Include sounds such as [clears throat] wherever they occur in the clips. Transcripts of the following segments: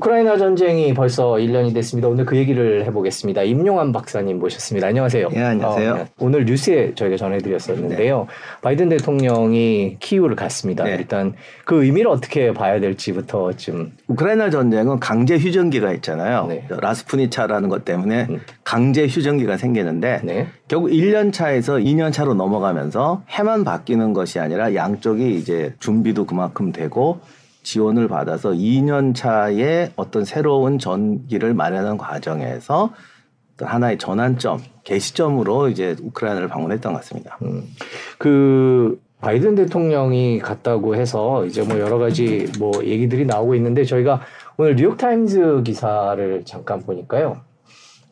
우크라이나 전쟁이 벌써 1년이 됐습니다. 오늘 그 얘기를 해보겠습니다. 임용환 박사님 모셨습니다. 안녕하세요. 예, 안녕하세요. 어, 오늘 뉴스에 저희가 전해드렸었는데요. 네. 바이든 대통령이 키이우를 갔습니다. 네. 일단 그 의미를 어떻게 봐야 될지부터 좀. 우크라이나 전쟁은 강제 휴전기가 있잖아요. 네. 라스푸니차라는 것 때문에 음. 강제 휴전기가 생기는데 네. 결국 1년 차에서 2년 차로 넘어가면서 해만 바뀌는 것이 아니라 양쪽이 이제 준비도 그만큼 되고 지원을 받아서 2년 차에 어떤 새로운 전기를 마련하는 과정에서 하나의 전환점, 개시점으로 이제 우크라이나를 방문했던 것 같습니다. 음. 그 바이든 대통령이 갔다고 해서 이제 뭐 여러 가지 뭐 얘기들이 나오고 있는데 저희가 오늘 뉴욕타임즈 기사를 잠깐 보니까요.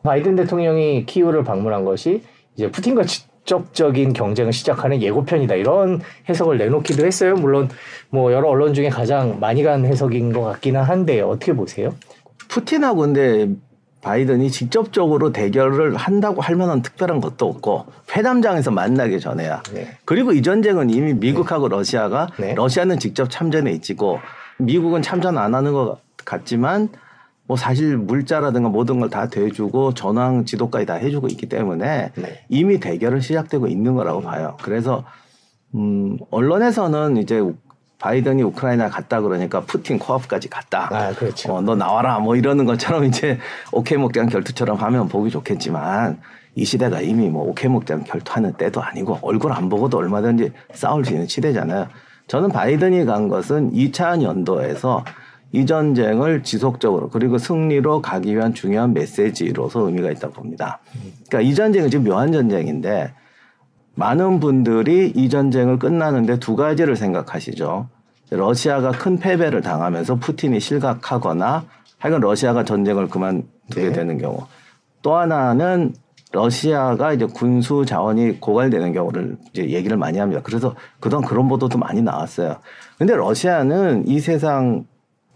바이든 대통령이 키우를 방문한 것이 이제 푸틴과 직접적인 경쟁을 시작하는 예고편이다 이런 해석을 내놓기도 했어요. 물론 뭐 여러 언론 중에 가장 많이 간 해석인 것 같기는 한데 어떻게 보세요? 푸틴하고 근데 바이든이 직접적으로 대결을 한다고 할 만한 특별한 것도 없고 회담장에서 만나기 전에야. 네. 그리고 이 전쟁은 이미 미국하고 네. 러시아가 네. 러시아는 직접 참전에 있지고 미국은 참전 안 하는 것 같지만 뭐 사실 물자라든가 모든 걸 다 대주고 전황 지도까지 다 해주고 있기 때문에 네. 이미 대결은 시작되고 있는 거라고 봐요. 그래서 음 언론에서는 이제 바이든이 우크라이나 갔다 그러니까 푸틴 코앞까지 갔다. 아, 그렇죠. 어, 너 나와라 뭐 이러는 것처럼 이제 오케이 목장 결투처럼 하면 보기 좋겠지만 이 시대가 이미 뭐 오케이 목장 결투하는 때도 아니고 얼굴 안 보고도 얼마든지 싸울 수 있는 시대잖아요. 저는 바이든이 간 것은 2차 연도에서 이 전쟁을 지속적으로 그리고 승리로 가기 위한 중요한 메시지로서 의미가 있다고 봅니다. 그러니까 이 전쟁은 지금 묘한 전쟁인데 많은 분들이 이 전쟁을 끝나는데 두 가지를 생각하시죠. 러시아가 큰 패배를 당하면서 푸틴이 실각하거나 하여간 러시아가 전쟁을 그만두게 네. 되는 경우 또 하나는 러시아가 이제 군수 자원이 고갈되는 경우를 이제 얘기를 많이 합니다. 그래서 그동안 그런 보도도 많이 나왔어요. 근데 러시아는 이 세상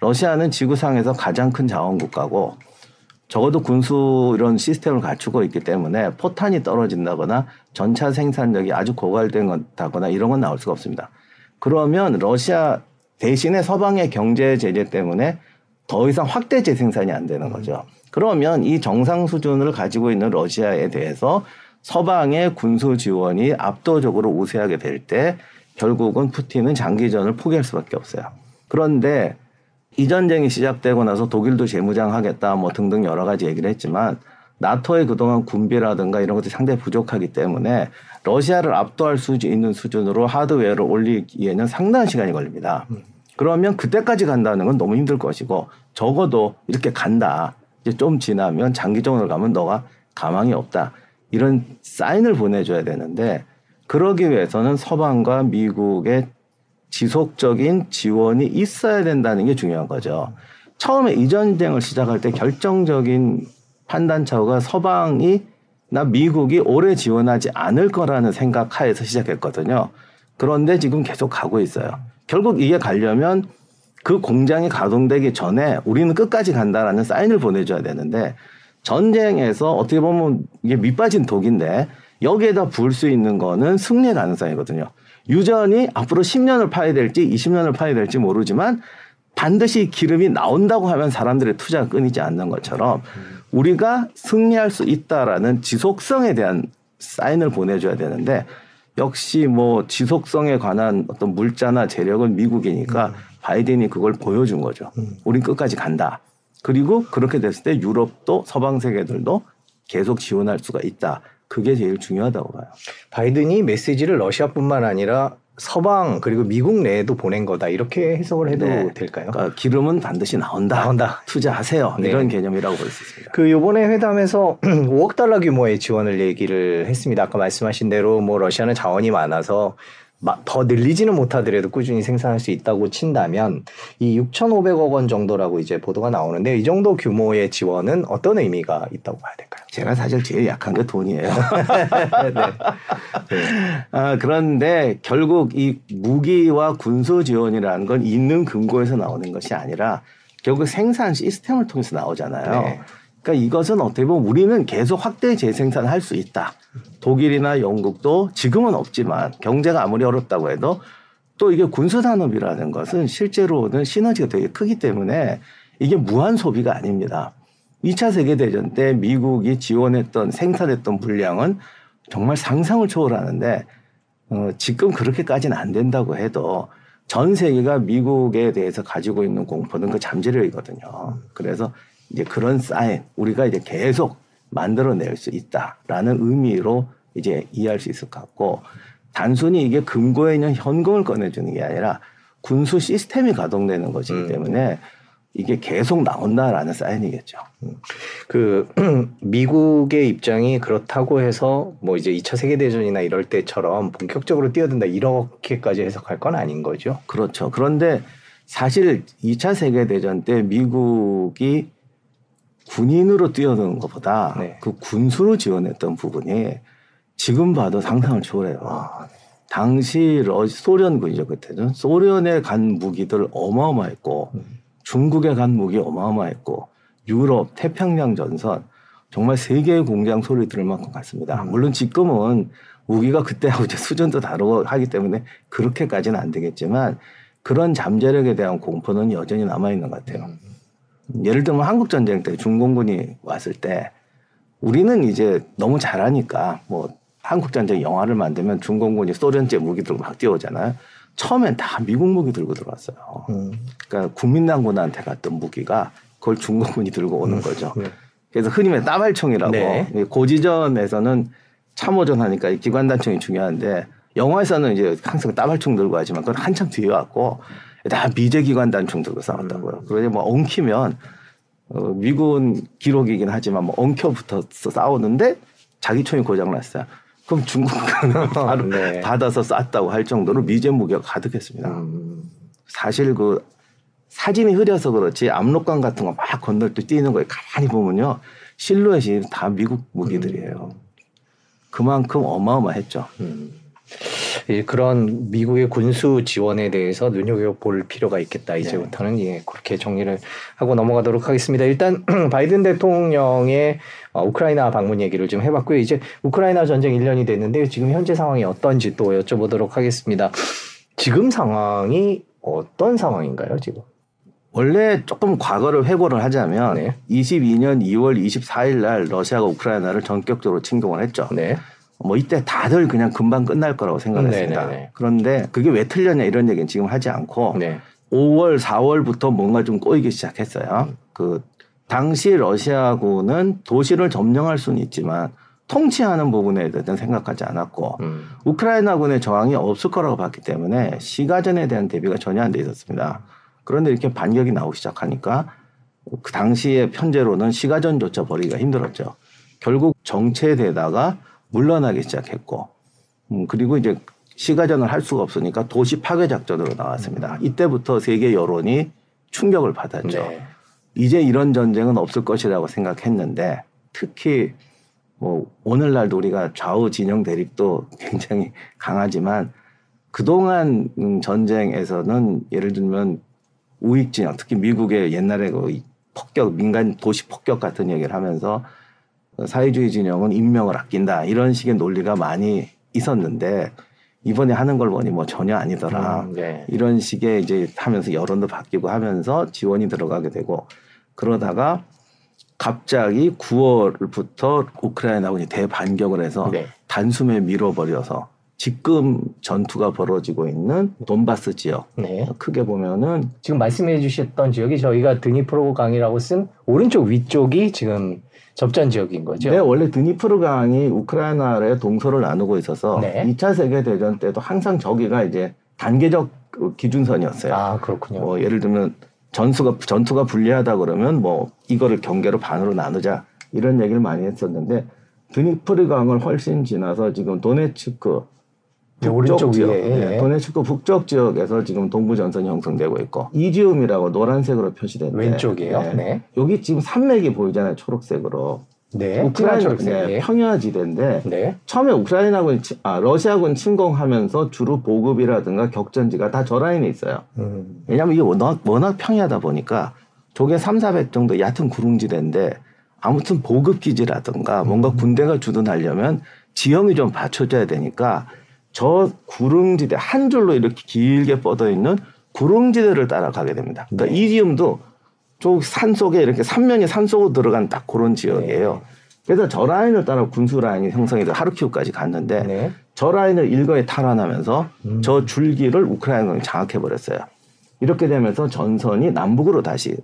러시아는 지구상에서 가장 큰 자원 국가고 적어도 군수 이런 시스템을 갖추고 있기 때문에 포탄이 떨어진다거나 전차 생산력이 아주 고갈된다거나 이런 건 나올 수가 없습니다. 그러면 러시아 대신에 서방의 경제 제재 때문에 더 이상 확대 재생산이 안 되는 거죠. 그러면 이 정상 수준을 가지고 있는 러시아에 대해서 서방의 군수 지원이 압도적으로 우세하게 될 때 결국은 푸틴은 장기전을 포기할 수밖에 없어요. 그런데 이 전쟁이 시작되고 나서 독일도 재무장하겠다 뭐 등등 여러 가지 얘기를 했지만 나토의 그동안 군비라든가 이런 것들이 상당히 부족하기 때문에 러시아를 압도할 수 있는 수준으로 하드웨어를 올리기에는 상당한 시간이 걸립니다. 그러면 그때까지 간다는 건 너무 힘들 것이고 적어도 이렇게 간다. 이제 좀 지나면 장기적으로 가면 너가 가망이 없다. 이런 사인을 보내줘야 되는데 그러기 위해서는 서방과 미국의 지속적인 지원이 있어야 된다는 게 중요한 거죠. 처음에 이 전쟁을 시작할 때 결정적인 판단차가 서방이 나 미국이 오래 지원하지 않을 거라는 생각 하에서 시작했거든요. 그런데 지금 계속 가고 있어요. 결국 이게 가려면 그 공장이 가동되기 전에 우리는 끝까지 간다라는 사인을 보내줘야 되는데 전쟁에서 어떻게 보면 이게 밑빠진 독인데 여기에다 부을 수 있는 거는 승리의 가능성이거든요. 유전이 앞으로 10년을 파야 될지 20년을 파야 될지 모르지만 반드시 기름이 나온다고 하면 사람들의 투자가 끊이지 않는 것처럼 우리가 승리할 수 있다라는 지속성에 대한 사인을 보내줘야 되는데 역시 뭐 지속성에 관한 어떤 물자나 재력은 미국이니까 음. 바이든이 그걸 보여준 거죠. 음. 우린 끝까지 간다. 그리고 그렇게 됐을 때 유럽도 서방 세계들도 계속 지원할 수가 있다. 그게 제일 중요하다고 봐요. 바이든이 메시지를 러시아뿐만 아니라 서방 그리고 미국 내에도 보낸 거다 이렇게 해석을 해도 네. 될까요? 그러니까 기름은 반드시 나온다. 나온다. 투자하세요. 네. 이런 개념이라고 볼 수 있습니다. 그 이번에 회담에서 [clears throat] 5억 달러 규모의 지원을 얘기를 했습니다. 아까 말씀하신 대로 뭐 러시아는 자원이 많아서 더 늘리지는 못하더라도 꾸준히 생산할 수 있다고 친다면 이 6,500억 원 정도라고 이제 보도가 나오는데 이 정도 규모의 지원은 어떤 의미가 있다고 봐야 될까요? 제가 사실 제일 약한 게 돈이에요. 네. [laughs] 네. 아, 그런데 결국 이 무기와 군수 지원이라는 건 있는 근거에서 나오는 것이 아니라 결국 생산 시스템을 통해서 나오잖아요. 네. 그러니까 이것은 어떻게 보면 우리는 계속 확대 재생산할 수 있다. 독일이나 영국도 지금은 없지만 경제가 아무리 어렵다고 해도 또 이게 군수 산업이라는 것은 실제로는 시너지가 되게 크기 때문에 이게 무한 소비가 아닙니다. 2차 세계 대전 때 미국이 지원했던 생산했던 물량은 정말 상상을 초월하는데 어, 지금 그렇게까지는 안 된다고 해도 전 세계가 미국에 대해서 가지고 있는 공포는 그 잠재력이거든요. 그래서 이제 그런 사인 우리가 이제 계속 만들어낼 수 있다라는 의미로 이제 이해할 수 있을 것 같고 단순히 이게 금고에 있는 현금을 꺼내주는 게 아니라 군수 시스템이 가동되는 것이기 음. 때문에 이게 계속 나온다라는 사인이겠죠. 그 [clears throat] 미국의 입장이 그렇다고 해서 뭐 이제 2차 세계 대전이나 이럴 때처럼 본격적으로 뛰어든다 이렇게까지 해석할 건 아닌 거죠. 그렇죠. 그런데 사실 2차 세계 대전 때 미국이 군인으로 뛰어드는 것보다 네. 그 군수로 지원했던 부분이 지금 봐도 상상을 초월해요. 아, 당시 러, 소련군이죠 그때는 소련에 간 무기들 어마어마했고 음. 중국에 간 무기 어마어마했고 유럽 태평양 전선 정말 세계의 공장 소리 들을 만큼 갔습니다. 음. 물론 지금은 무기가 그때하고 이제 수준도 다르고 하기 때문에 그렇게까지는 안 되겠지만 그런 잠재력에 대한 공포는 여전히 남아 있는 것 같아요. 예를 들면 한국 전쟁 때 중공군이 왔을 때 우리는 이제 너무 잘하니까 뭐 한국 전쟁 영화를 만들면 중공군이 소련제 무기 들고 막 뛰어오잖아요. 처음엔 다 미국 무기 들고 들어왔어요. 음. 그러니까 국민당군한테 갔던 무기가 그걸 중공군이 들고 오는 거죠. 네. 그래서 흔히 말해 따발총이라고 네. 고지전에서는 참호전 하니까 이 기관단총이 중요한데 영화에서는 이제 항상 따발총 들고 하지만 그건 한참 뒤에 왔고 다 미제 기관 단총 들고 싸웠다고요. 그러니 뭐 엉키면 어, 미군 기록이긴 하지만 뭐 엉켜붙어서 싸우는데 자기 총이 고장났어요. 그럼 중국은 [laughs] 바로 네. 받아서 쐈다고 할 정도로 미제 무기가 가득했습니다. 음. 사실 그 사진이 흐려서 그렇지 압록강 같은 거 막 건널 때 뛰는 거에 가만히 보면요 실루엣이 다 미국 무기들이에요. 그만큼 어마어마했죠. 음. 그런 미국의 군수 지원에 대해서 눈여겨볼 필요가 있겠다. 이제부터는 예, 그렇게 정리를 하고 넘어가도록 하겠습니다. 일단 [clears throat] 바이든 대통령의 어, 우크라이나 방문 얘기를 좀 해봤고요. 이제 우크라이나 전쟁 1년이 됐는데 지금 현재 상황이 어떤지 또 여쭤보도록 하겠습니다. 지금 상황이 어떤 상황인가요, 지금? 원래 조금 과거를 회고를 하자면 네. 22년 2월 24일 날 러시아가 우크라이나를 전격적으로 침공을 했죠. 네. 뭐 이때 다들 그냥 금방 끝날 거라고 생각했습니다. 네네네. 그런데 그게 왜 틀렸냐 이런 얘기는 지금 하지 않고 네. 5월, 4월부터 뭔가 좀 꼬이기 시작했어요. 그 당시 러시아군은 도시를 점령할 수는 있지만 통치하는 부분에 대해서는 생각하지 않았고 음. 우크라이나군의 저항이 없을 거라고 봤기 때문에 시가전에 대한 대비가 전혀 안 돼 있었습니다. 그런데 이렇게 반격이 나오기 시작하니까 그 당시의 편제로는 시가전조차 벌이기가 힘들었죠. 결국 정체되다가 물러나기 시작했고, 음, 그리고 이제 시가전을 할 수가 없으니까 도시 파괴 작전으로 나왔습니다. 이때부터 세계 여론이 충격을 받았죠. 네. 이제 이런 전쟁은 없을 것이라고 생각했는데 특히 뭐 오늘날도 우리가 좌우 진영 대립도 [laughs] 굉장히 강하지만 그동안 음, 전쟁에서는 예를 들면 우익 진영 특히 미국의 옛날에 그 폭격 민간 도시 폭격 같은 얘기를 하면서 사회주의 진영은 인명을 아낀다 이런 식의 논리가 많이 있었는데 이번에 하는 걸 보니 뭐 전혀 아니더라. 음, 네. 이런 식의 이제 하면서 여론도 바뀌고 하면서 지원이 들어가게 되고 그러다가 갑자기 9월부터 우크라이나군이 대반격을 해서 네. 단숨에 밀어버려서 지금 전투가 벌어지고 있는 돈바스 지역 네. 크게 보면은 지금 말씀해 주셨던 지역이 저희가 드니프로 강이라고 쓴 오른쪽 위쪽이 지금 접전 지역인 거죠. 네, 원래 드니프르 강이 우크라이나의 동서를 나누고 있어서 네. 2차 세계 대전 때도 항상 저기가 이제 단계적 그 기준선이었어요. 아 그렇군요. 뭐 예를 들면 전투가 전투가 불리하다 그러면 뭐 이거를 경계로 반으로 나누자 이런 얘기를 많이 했었는데 드니프르 강을 훨씬 지나서 지금 도네츠크 네, 오른쪽 지역, 위에. 네, 도네츠크 북쪽 지역에서 지금 동부 전선이 형성되고 있고 이지움이라고 노란색으로 표시된 왼쪽이에요. 네. 여기 지금 산맥이 보이잖아요 초록색으로 네. 우크라이나 초록색. 네, 네. 평야 지대인데 네. 처음에 우크라이나군 치- 아 러시아군 침공하면서 주로 보급이라든가 격전지가 다 저 라인에 있어요. 음. 왜냐하면 이게 워낙, 워낙 평야다 보니까 저게 3, 400 정도 얕은 구릉지대인데 아무튼 보급 기지라든가 뭔가 음. 군대가 주둔하려면 지형이 좀 받쳐줘야 되니까 저 구릉지대 한 줄로 이렇게 길게 뻗어 있는 구릉지대를 따라가게 됩니다. 그러니까 네. 이지움도 저산 속에 이렇게 삼면이 산 속으로 들어간 딱 그런 지역이에요. 네. 그래서 저 라인을 따라 군수 라인이 형성이 돼 하르키우까지 갔는데 네. 저 라인을 일거에 탈환하면서 음. 저 줄기를 우크라이나가 장악해 버렸어요. 이렇게 되면서 전선이 남북으로 다시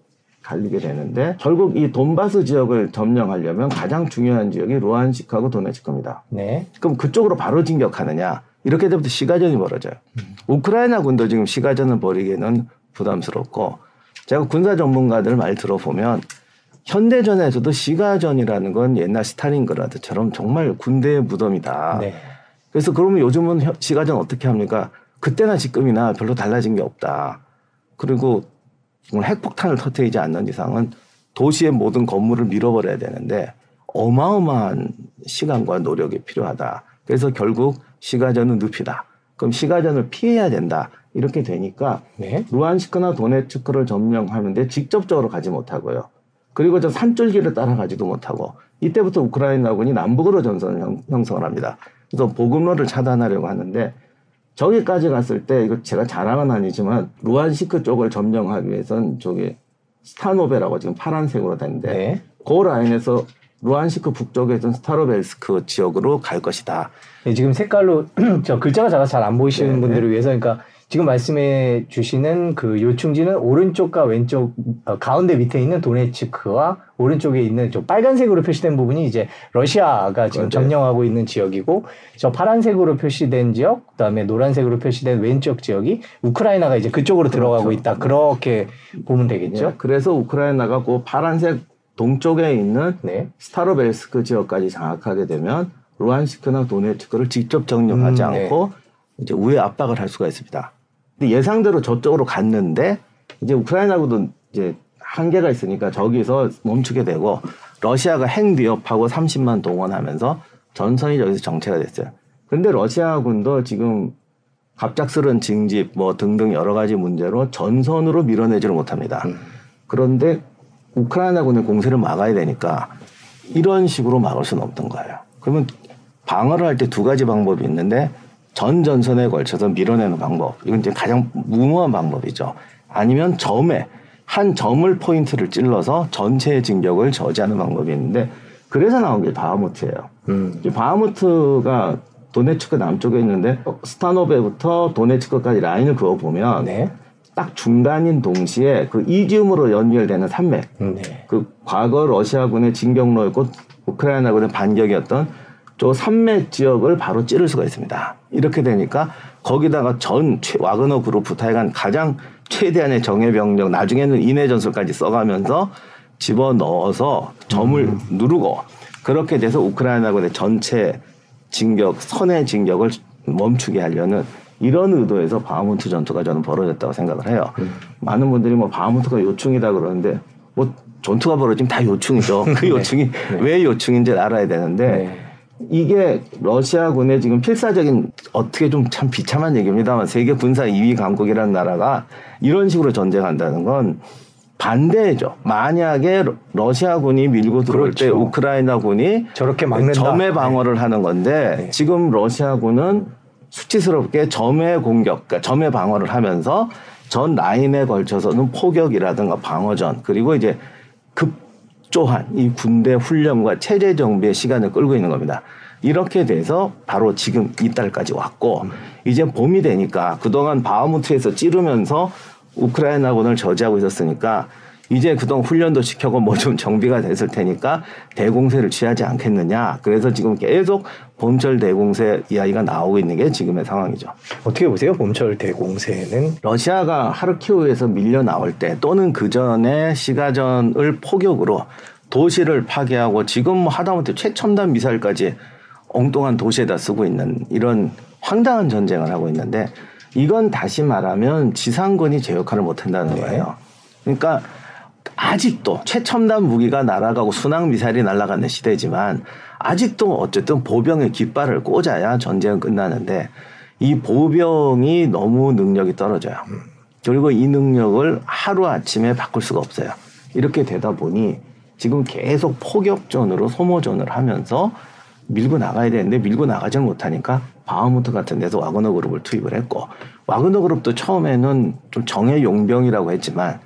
갈리게 되는데 결국 이 돈바스 지역을 점령하려면 가장 중요한 지역이 루안식하고 도네츠크입니다. 네. 그럼 그쪽으로 바로 진격하느냐? 이렇게 되부터 시가전이 벌어져요. 음. 우크라이나 군도 지금 시가전을 벌이기에는 부담스럽고 제가 군사 전문가들 말 들어보면 현대전에서도 시가전이라는 건 옛날 스타린그라드처럼 정말 군대의 무덤이다. 네. 그래서 그러면 요즘은 시가전 어떻게 합니까? 그때나 지금이나 별로 달라진 게 없다. 그리고 핵폭탄을 터뜨리지 않는 이상은 도시의 모든 건물을 밀어버려야 되는데 어마어마한 시간과 노력이 필요하다. 그래서 결국 시가전은 늪이다. 그럼 시가전을 피해야 된다. 이렇게 되니까 네. 루안시크나 도네츠크를 점령하는데 직접적으로 가지 못하고요. 그리고 저 산줄기를 따라가지도 못하고 이때부터 우크라이나군이 남북으로 전선을 형, 형성을 합니다. 그래서 보급로를 차단하려고 하는데 저기까지 갔을 때 이거 제가 자랑은 아니지만 루한시크 쪽을 점령하기 위해선 저기 스타노베라고 지금 파란색으로 되는데 네. 그 라인에서 루한시크 북쪽에서 스타로벨스크 지역으로 갈 것이다. 네, 지금 색깔로 [clears throat] 저 글자가 작아서 잘 안 보이시는 네. 분들을 위해서 그러니까 지금 말씀해 주시는 그 요충지는 오른쪽과 왼쪽 어, 가운데 밑에 있는 도네츠크와 오른쪽에 있는 저 빨간색으로 표시된 부분이 이제 러시아가 지금 그렇죠. 점령하고 있는 지역이고 저 파란색으로 표시된 지역 그다음에 노란색으로 표시된 왼쪽 지역이 우크라이나가 이제 그쪽으로 그렇죠. 들어가고 있다 그렇게 보면 되겠죠. 네. 그래서 우크라이나가 그 파란색 동쪽에 있는 네. 스타로벨스크 지역까지 장악하게 되면 루안스크나 도네츠크를 직접 점령하지 음, 네. 않고 이제 우회 압박을 할 수가 있습니다. 근데 예상대로 저쪽으로 갔는데 이제 우크라이나군도 이제 한계가 있으니까 저기서 멈추게 되고 러시아가 핵 위협하고 30만 동원하면서 전선이 저기서 정체가 됐어요. 근데 러시아군도 지금 갑작스런 징집 뭐 등등 여러 가지 문제로 전선으로 밀어내지를 못합니다. 음. 그런데 우크라이나군의 공세를 막아야 되니까 이런 식으로 막을 수는 없던 거예요. 그러면 방어를 할 때 두 가지 방법이 있는데 전 전선에 걸쳐서 밀어내는 방법. 이건 이제 가장 무모한 방법이죠. 아니면 점에 한 점을 포인트를 찔러서 전체의 진격을 저지하는 방법이 있는데 그래서 나온 게 바하무트예요. 음. 바하무트가 도네츠크 남쪽에 있는데 스타노베부터 도네츠크까지 라인을 그어 보면 네. 딱 중간인 동시에 그 이지움으로 연결되는 산맥. 음, 네. 그 과거 러시아군의 진격로였고 우크라이나군의 반격이었던 저 산맥 지역을 바로 찌를 수가 있습니다. 이렇게 되니까 거기다가 전 와그너 그룹 하여간 가장 최대한의 정예 병력 나중에는 인해 전술까지 써가면서 집어 넣어서 점을 음. 누르고 그렇게 돼서 우크라이나군의 전체 진격 선의 진격을 멈추게 하려는 이런 의도에서 바하문트 전투가 저는 벌어졌다고 생각을 해요. 음. 많은 분들이 뭐 바하문트가 요충이다 그러는데 뭐 전투가 벌어지면 다 요충이죠. [laughs] 그 네. 요충이 네. 왜 요충인지 알아야 되는데 네. 이게 러시아군의 지금 필사적인 어떻게 좀 참 비참한 얘기입니다만 세계 군사 2위 강국이라는 나라가 이런 식으로 전쟁한다는 건 반대죠. 만약에 러시아군이 밀고 들어올 그렇죠. 때 우크라이나군이 저렇게 막는다. 점의 방어를 네. 하는 건데 네. 지금 러시아군은 수치스럽게 점의 공격, 그러니까 점의 방어를 하면서 전 라인에 걸쳐서는 포격이라든가 방어전 그리고 이제 급조한 이 군대 훈련과 체제 정비의 시간을 끌고 있는 겁니다. 이렇게 돼서 바로 지금 이달까지 왔고 음. 이제 봄이 되니까 그동안 바흐무트에서 찌르면서 우크라이나군을 저지하고 있었으니까 이제 그동안 훈련도 시켜고 뭐 좀 정비가 됐을 테니까 대공세를 취하지 않겠느냐. 그래서 지금 계속 봄철 대공세 이야기가 나오고 있는 게 지금의 상황이죠. 어떻게 보세요? 봄철 대공세는 러시아가 하르키우에서 밀려 나올 때 또는 그 전에 시가전을 포격으로 도시를 파괴하고 지금 뭐 하다못해 최첨단 미사일까지 엉뚱한 도시에다 쓰고 있는 이런 황당한 전쟁을 하고 있는데 이건 다시 말하면 지상군이 제 역할을 못 한다는 네. 거예요. 그러니까 아직도 최첨단 무기가 날아가고 순항 미사일이 날아가는 시대지만 아직도 어쨌든 보병의 깃발을 꽂아야 전쟁은 끝나는데 이 보병이 너무 능력이 떨어져요. 그리고 이 능력을 하루 아침에 바꿀 수가 없어요. 이렇게 되다 보니 지금 계속 포격전으로 소모전을 하면서 밀고 나가야 되는데 밀고 나가지 못하니까 바하무트 같은 데서 와그너 그룹을 투입을 했고 와그너 그룹도 처음에는 좀 정예 용병이라고 했지만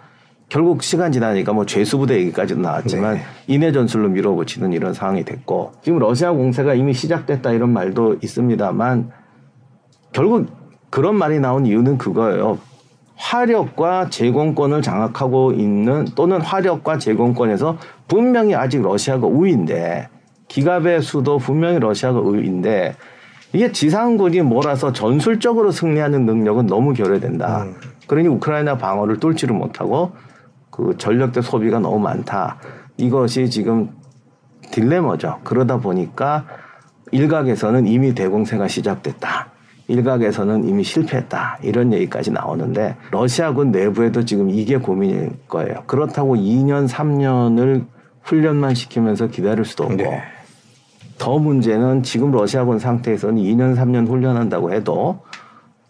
결국 시간 지나니까 뭐 죄수부대 얘기까지도 나왔지만 네. 인해 전술로 밀어붙이는 이런 상황이 됐고 지금 러시아 공세가 이미 시작됐다 이런 말도 있습니다만 결국 그런 말이 나온 이유는 그거예요. 화력과 제공권을 장악하고 있는 또는 화력과 제공권에서 분명히 아직 러시아가 우위인데 기갑의 수도 분명히 러시아가 우위인데 이게 지상군이 몰아서 전술적으로 승리하는 능력은 너무 결여된다. 음. 그러니 우크라이나 방어를 뚫지를 못하고 그 전력대 소비가 너무 많다. 이것이 지금 딜레마죠. 그러다 보니까 일각에서는 이미 대공세가 시작됐다. 일각에서는 이미 실패했다. 이런 얘기까지 나오는데 러시아군 내부에도 지금 이게 고민일 거예요. 그렇다고 2년, 3년을 훈련만 시키면서 기다릴 수도 없고 네. 더 문제는 지금 러시아군 상태에서는 2년, 3년 훈련한다고 해도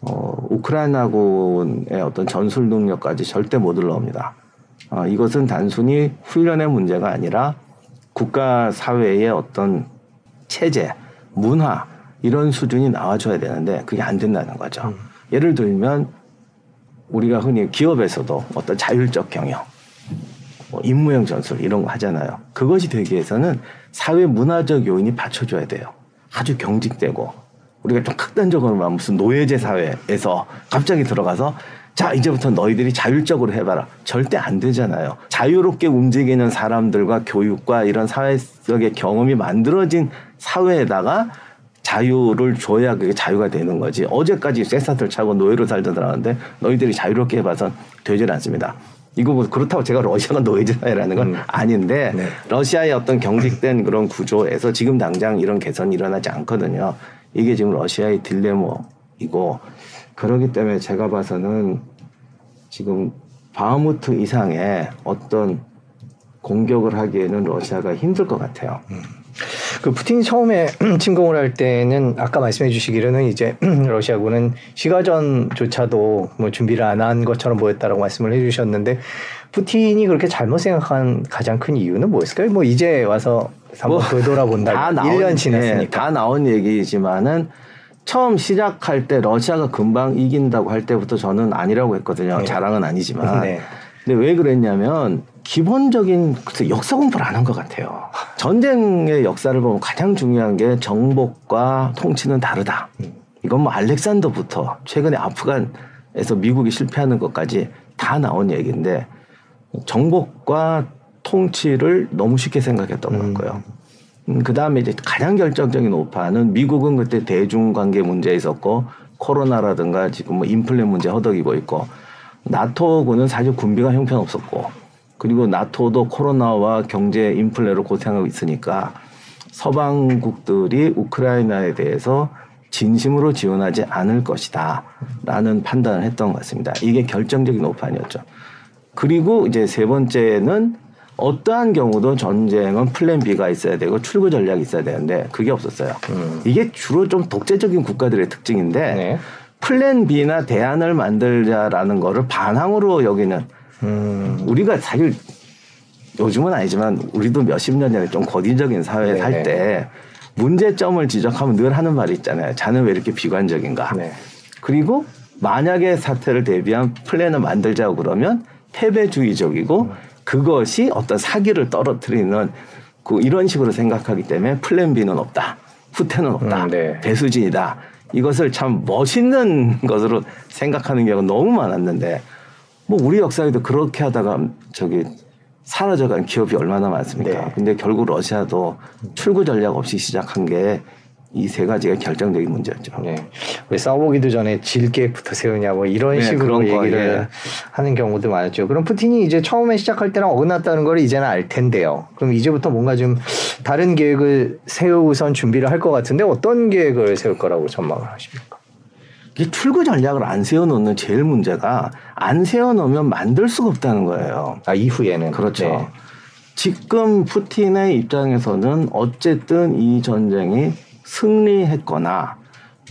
어, 우크라이나군의 어떤 전술 능력까지 절대 못 올라옵니다. 어, 이것은 단순히 훈련의 문제가 아니라 국가 사회의 어떤 체제, 문화 이런 수준이 나와줘야 되는데 그게 안 된다는 거죠. 예를 들면 우리가 흔히 기업에서도 어떤 자율적 경영, 뭐 임무형 전술 이런 거 하잖아요. 그것이 되기 위해서는 사회 문화적 요인이 받쳐줘야 돼요. 아주 경직되고 우리가 좀 극단적으로 말하면 무슨 노예제 사회에서 갑자기 들어가서 자 이제부터 너희들이 자율적으로 해봐라 절대 안 되잖아요. 자유롭게 움직이는 사람들과 교육과 이런 사회 속의 경험이 만들어진 사회에다가 자유를 줘야 그게 자유가 되는 거지. 어제까지 쇠사슬 차고 노예로 살던 사람한테 너희들이 자유롭게 해봐선 되질 않습니다. 이거 뭐 그렇다고 제가 러시아가 노예제 사회라는 건 음. 아닌데 네. 러시아의 어떤 경직된 그런 구조에서 지금 당장 이런 개선이 일어나지 않거든요. 이게 지금 러시아의 딜레모이고 그러기 때문에 제가 봐서는 지금 바흐무트 이상의 어떤 공격을 하기에는 러시아가 힘들 것 같아요. 그 푸틴이 처음에 [clears throat] 침공을 할 때는 아까 말씀해 주시기로는 이제 [clears throat] 러시아군은 시가전조차도 뭐 준비를 안 한 것처럼 보였다라고 말씀을 해 주셨는데 푸틴이 그렇게 잘못 생각한 가장 큰 이유는 뭐였을까요? 뭐 이제 와서 한번 뭐 되돌아본다. 다 1년 나온, 예, 지났으니까. 다 나온 얘기지만은 처음 시작할 때 러시아가 금방 이긴다고 할 때부터 저는 아니라고 했거든요. 네. 자랑은 아니지만. 네. 근데 왜 그랬냐면 기본적인 역사 공부를 안 한 것 같아요. 전쟁의 역사를 보면 가장 중요한 게 정복과 통치는 다르다. 이건 뭐 알렉산더부터 최근에 아프간에서 미국이 실패하는 것까지 다 나온 얘기인데 정복과 통치를 너무 쉽게 생각했던 것 같고요. 그 다음에 이제 가장 결정적인 오파는 미국은 그때 대중관계 문제 있었고 코로나라든가 지금 뭐 인플레 문제 허덕이고 있고 나토군은 사실 군비가 형편없었고 그리고 나토도 코로나와 경제 인플레로 고생하고 있으니까 서방국들이 우크라이나에 대해서 진심으로 지원하지 않을 것이다 라는 판단을 했던 것 같습니다. 이게 결정적인 오판이었죠. 그리고 이제 세 번째는 어떠한 경우도 전쟁은 플랜 B가 있어야 되고 출구 전략이 있어야 되는데 그게 없었어요. 이게 주로 좀 독재적인 국가들의 특징인데 네. 플랜 B나 대안을 만들자라는 거를 반항으로 여기는 음, 우리가 사실 요즘은 아니지만 우리도 몇십 년 전에 좀 권위적인 사회에 네네. 살때 문제점을 지적하면 늘 하는 말이 있잖아요. 쟤는 왜 이렇게 비관적인가? 네. 그리고 만약에 사태를 대비한 플랜을 만들자고 그러면 패배주의적이고 그것이 어떤 사기를 떨어뜨리는 그 이런 식으로 생각하기 때문에 플랜 B는 없다. 후퇴는 없다. 음, 네. 배수진이다. 이것을 참 멋있는 것으로 생각하는 경우가 너무 많았는데 뭐 우리 역사에도 그렇게 하다가 저기 사라져간 기업이 얼마나 많습니까? 네. 근데 결국 러시아도 출구 전략 없이 시작한 게 이 세 가지가 결정적인 문제였죠. 네. 왜 싸우기도 전에 질 계획부터 세우냐 뭐 이런 네, 식으로 얘기를 예. 하는 경우도 많았죠. 그럼 푸틴이 이제 처음에 시작할 때랑 어긋났다는 걸 이제는 알 텐데요. 그럼 이제부터 뭔가 좀 다른 계획을 세우고선 준비를 할 것 같은데 어떤 계획을 세울 거라고 전망을 하십니까? 이 출구 전략을 안 세워놓는 제일 문제가 안 세워놓으면 만들 수가 없다는 거예요. 아 이후에는 그렇죠. 네. 지금 푸틴의 입장에서는 어쨌든 이 전쟁이 승리했거나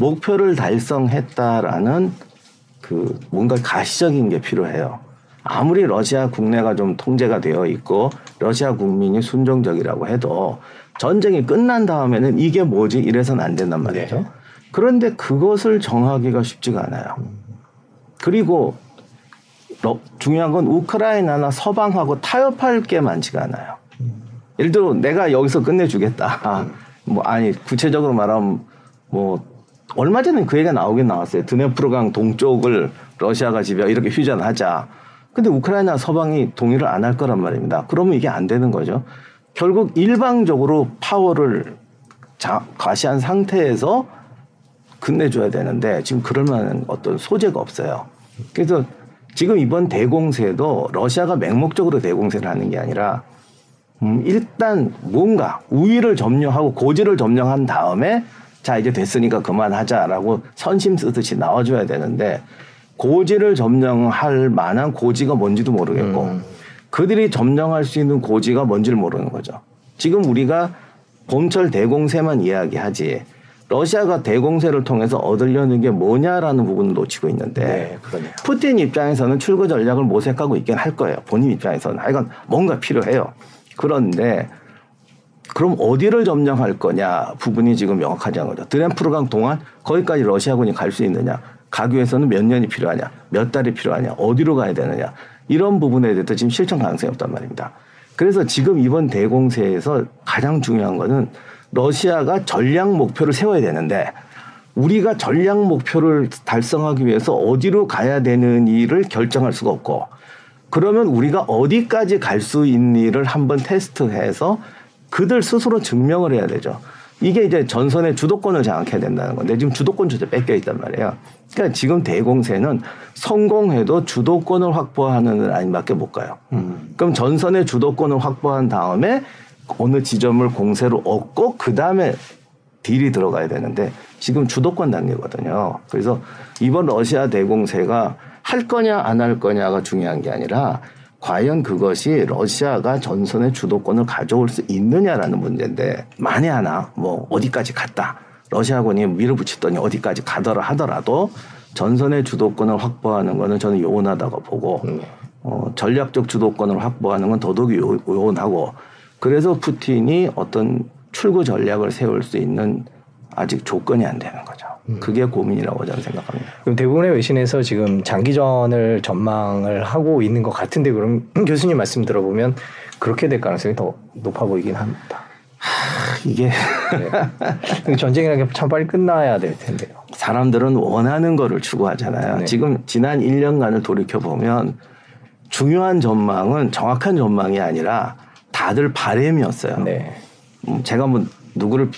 목표를 달성했다라는 그 뭔가 가시적인 게 필요해요. 아무리 러시아 국내가 좀 통제가 되어 있고 러시아 국민이 순종적이라고 해도 전쟁이 끝난 다음에는 이게 뭐지 이래서는 안 된단 말이죠. 네. 그런데 그것을 정하기가 쉽지가 않아요. 그리고 중요한 건 우크라이나나 서방하고 타협할 게 많지가 않아요. 예를 들어 내가 여기서 끝내주겠다. 뭐 아니 구체적으로 말하면 뭐 얼마 전에 그 얘기가 나오긴 나왔어요. 드네프르강 동쪽을 러시아가 지배 이렇게 휴전하자. 근데 우크라이나 서방이 동의를 안 할 거란 말입니다. 그러면 이게 안 되는 거죠. 결국 일방적으로 파워를 자, 과시한 상태에서 끝내줘야 되는데 지금 그럴 만한 어떤 소재가 없어요. 그래서 지금 이번 대공세도 러시아가 맹목적으로 대공세를 하는 게 아니라 음, 일단 뭔가 우위를 점령하고 고지를 점령한 다음에 자 이제 됐으니까 그만하자라고 선심 쓰듯이 나와줘야 되는데 고지를 점령할 만한 고지가 뭔지도 모르겠고 음. 그들이 점령할 수 있는 고지가 뭔지를 모르는 거죠. 지금 우리가 봄철 대공세만 이야기하지 러시아가 대공세를 통해서 얻으려는 게 뭐냐라는 부분을 놓치고 있는데 네, 푸틴 입장에서는 출구 전략을 모색하고 있긴 할 거예요. 본인 입장에서는 하여간 뭔가 필요해요. 그런데 그럼 어디를 점령할 거냐? 부분이 지금 명확하지 않은 거죠. 드렌프르강 동안 거기까지 러시아군이 갈 수 있느냐? 가기 위해서는 몇 년이 필요하냐? 몇 달이 필요하냐? 어디로 가야 되느냐? 이런 부분에 대해서 지금 실천 가능성이 없단 말입니다. 그래서 지금 이번 대공세에서 가장 중요한 거는 러시아가 전략 목표를 세워야 되는데 우리가 전략 목표를 달성하기 위해서 어디로 가야 되는 일을 결정할 수가 없고 그러면 우리가 어디까지 갈 수 있는 일을 한번 테스트해서 그들 스스로 증명을 해야 되죠. 이게 이제 전선의 주도권을 장악해야 된다는 건데 지금 주도권조차 뺏겨 있단 말이에요. 그러니까 지금 대공세는 성공해도 주도권을 확보하는 라인밖에 못 가요. 음. 그럼 전선의 주도권을 확보한 다음에 어느 지점을 공세로 얻고 그 다음에 딜이 들어가야 되는데 지금 주도권 단계거든요. 그래서 이번 러시아 대공세가 할 거냐 안 할 거냐가 중요한 게 아니라 과연 그것이 러시아가 전선의 주도권을 가져올 수 있느냐라는 문제인데 만에 하나 뭐 어디까지 갔다 러시아군이 밀어붙였더니 어디까지 가더라 하더라도 전선의 주도권을 확보하는 거는 저는 요원하다고 보고 음. 어, 전략적 주도권을 확보하는 건 더더욱 요, 요원하고 그래서 푸틴이 어떤 출구 전략을 세울 수 있는 아직 조건이 안 되는 거죠. 음. 그게 고민이라고 저는 생각합니다. 그럼 대부분의 외신에서 지금 장기전을 전망을 하고 있는 것 같은데 그럼 교수님 말씀 들어보면 그렇게 될 가능성이 더 높아 보이긴 합니다. 하, 이게 네. 전쟁이라는 게 참 빨리 끝나야 될 텐데요. 사람들은 원하는 거를 추구하잖아요. 네. 지금 지난 1년간을 돌이켜 보면 중요한 전망은 정확한 전망이 아니라 다들 바램이었어요. 네. 음, 제가 뭐 누구를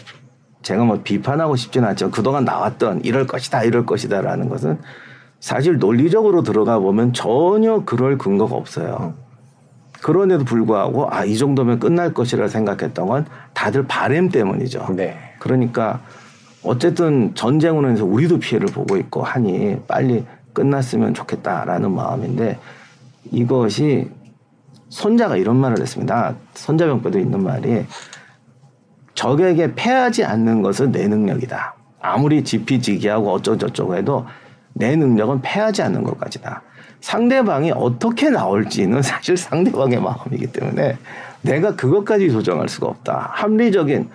제가 뭐 비판하고 싶지는 않죠. 그동안 나왔던 이럴 것이다, 이럴 것이다라는 것은 사실 논리적으로 들어가 보면 전혀 그럴 근거가 없어요. 그런데도 불구하고 아, 이 정도면 끝날 것이라 생각했던 건 다들 바램 때문이죠. 네. 그러니까 어쨌든 전쟁으로 해서 우리도 피해를 보고 있고 하니 빨리 끝났으면 좋겠다라는 마음인데 이것이 손자가 이런 말을 했습니다. 손자병법도 있는 말이 적에게 패하지 않는 것은 내 능력이다. 아무리 지피지기하고 어쩌고저쩌고 해도 내 능력은 패하지 않는 것까지다. 상대방이 어떻게 나올지는 [laughs] 사실 상대방의 마음이기 때문에 내가 그것까지 조정할 수가 없다. 합리적인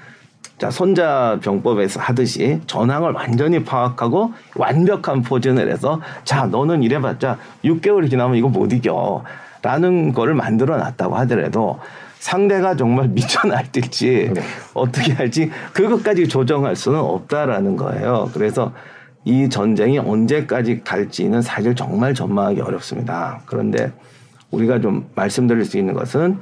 자 손자병법에서 하듯이 전황을 완전히 파악하고 완벽한 포진을 해서 자 너는 이래봤자 6개월이 지나면 이거 못 이겨. 라는 거를 만들어 놨다고 하더라도 상대가 정말 [laughs] 미쳐 날뛸지 네. 어떻게 할지 그것까지 조정할 수는 없다라는 거예요. 그래서 이 전쟁이 언제까지 갈지는 사실 정말 전망하기 어렵습니다. 그런데 우리가 좀 말씀드릴 수 있는 것은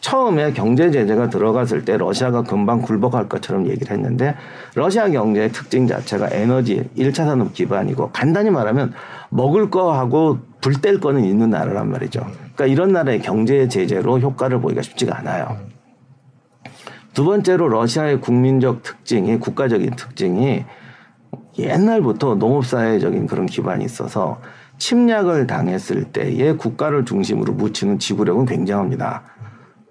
처음에 경제 제재가 들어갔을 때 러시아가 금방 굴복할 것처럼 얘기를 했는데 러시아 경제의 특징 자체가 에너지 1차 산업 기반이고 간단히 말하면 먹을 거하고 불 뗄 거는 있는 나라란 말이죠. 그러니까 이런 나라의 경제 제재로 효과를 보기가 쉽지가 않아요. 두 번째로 러시아의 국민적 특징이 국가적인 특징이 옛날부터 농업사회적인 그런 기반이 있어서 침략을 당했을 때에 국가를 중심으로 묻히는 지구력은 굉장합니다.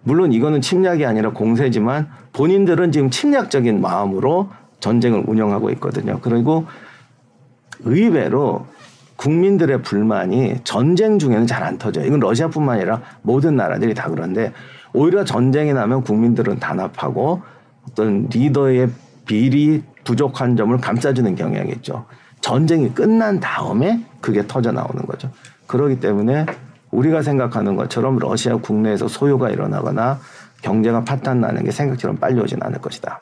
물론 이거는 침략이 아니라 공세지만 본인들은 지금 침략적인 마음으로 전쟁을 운영하고 있거든요. 그리고 의외로 국민들의 불만이 전쟁 중에는 잘 안 터져요. 이건 러시아뿐만 아니라 모든 나라들이 다 그런데 오히려 전쟁이 나면 국민들은 단합하고 어떤 리더의 비리 부족한 점을 감싸주는 경향이 있죠. 전쟁이 끝난 다음에 그게 터져 나오는 거죠. 그러기 때문에 우리가 생각하는 것처럼 러시아 국내에서 소요가 일어나거나 경제가 파탄 나는 게 생각처럼 빨리 오진 않을 것이다.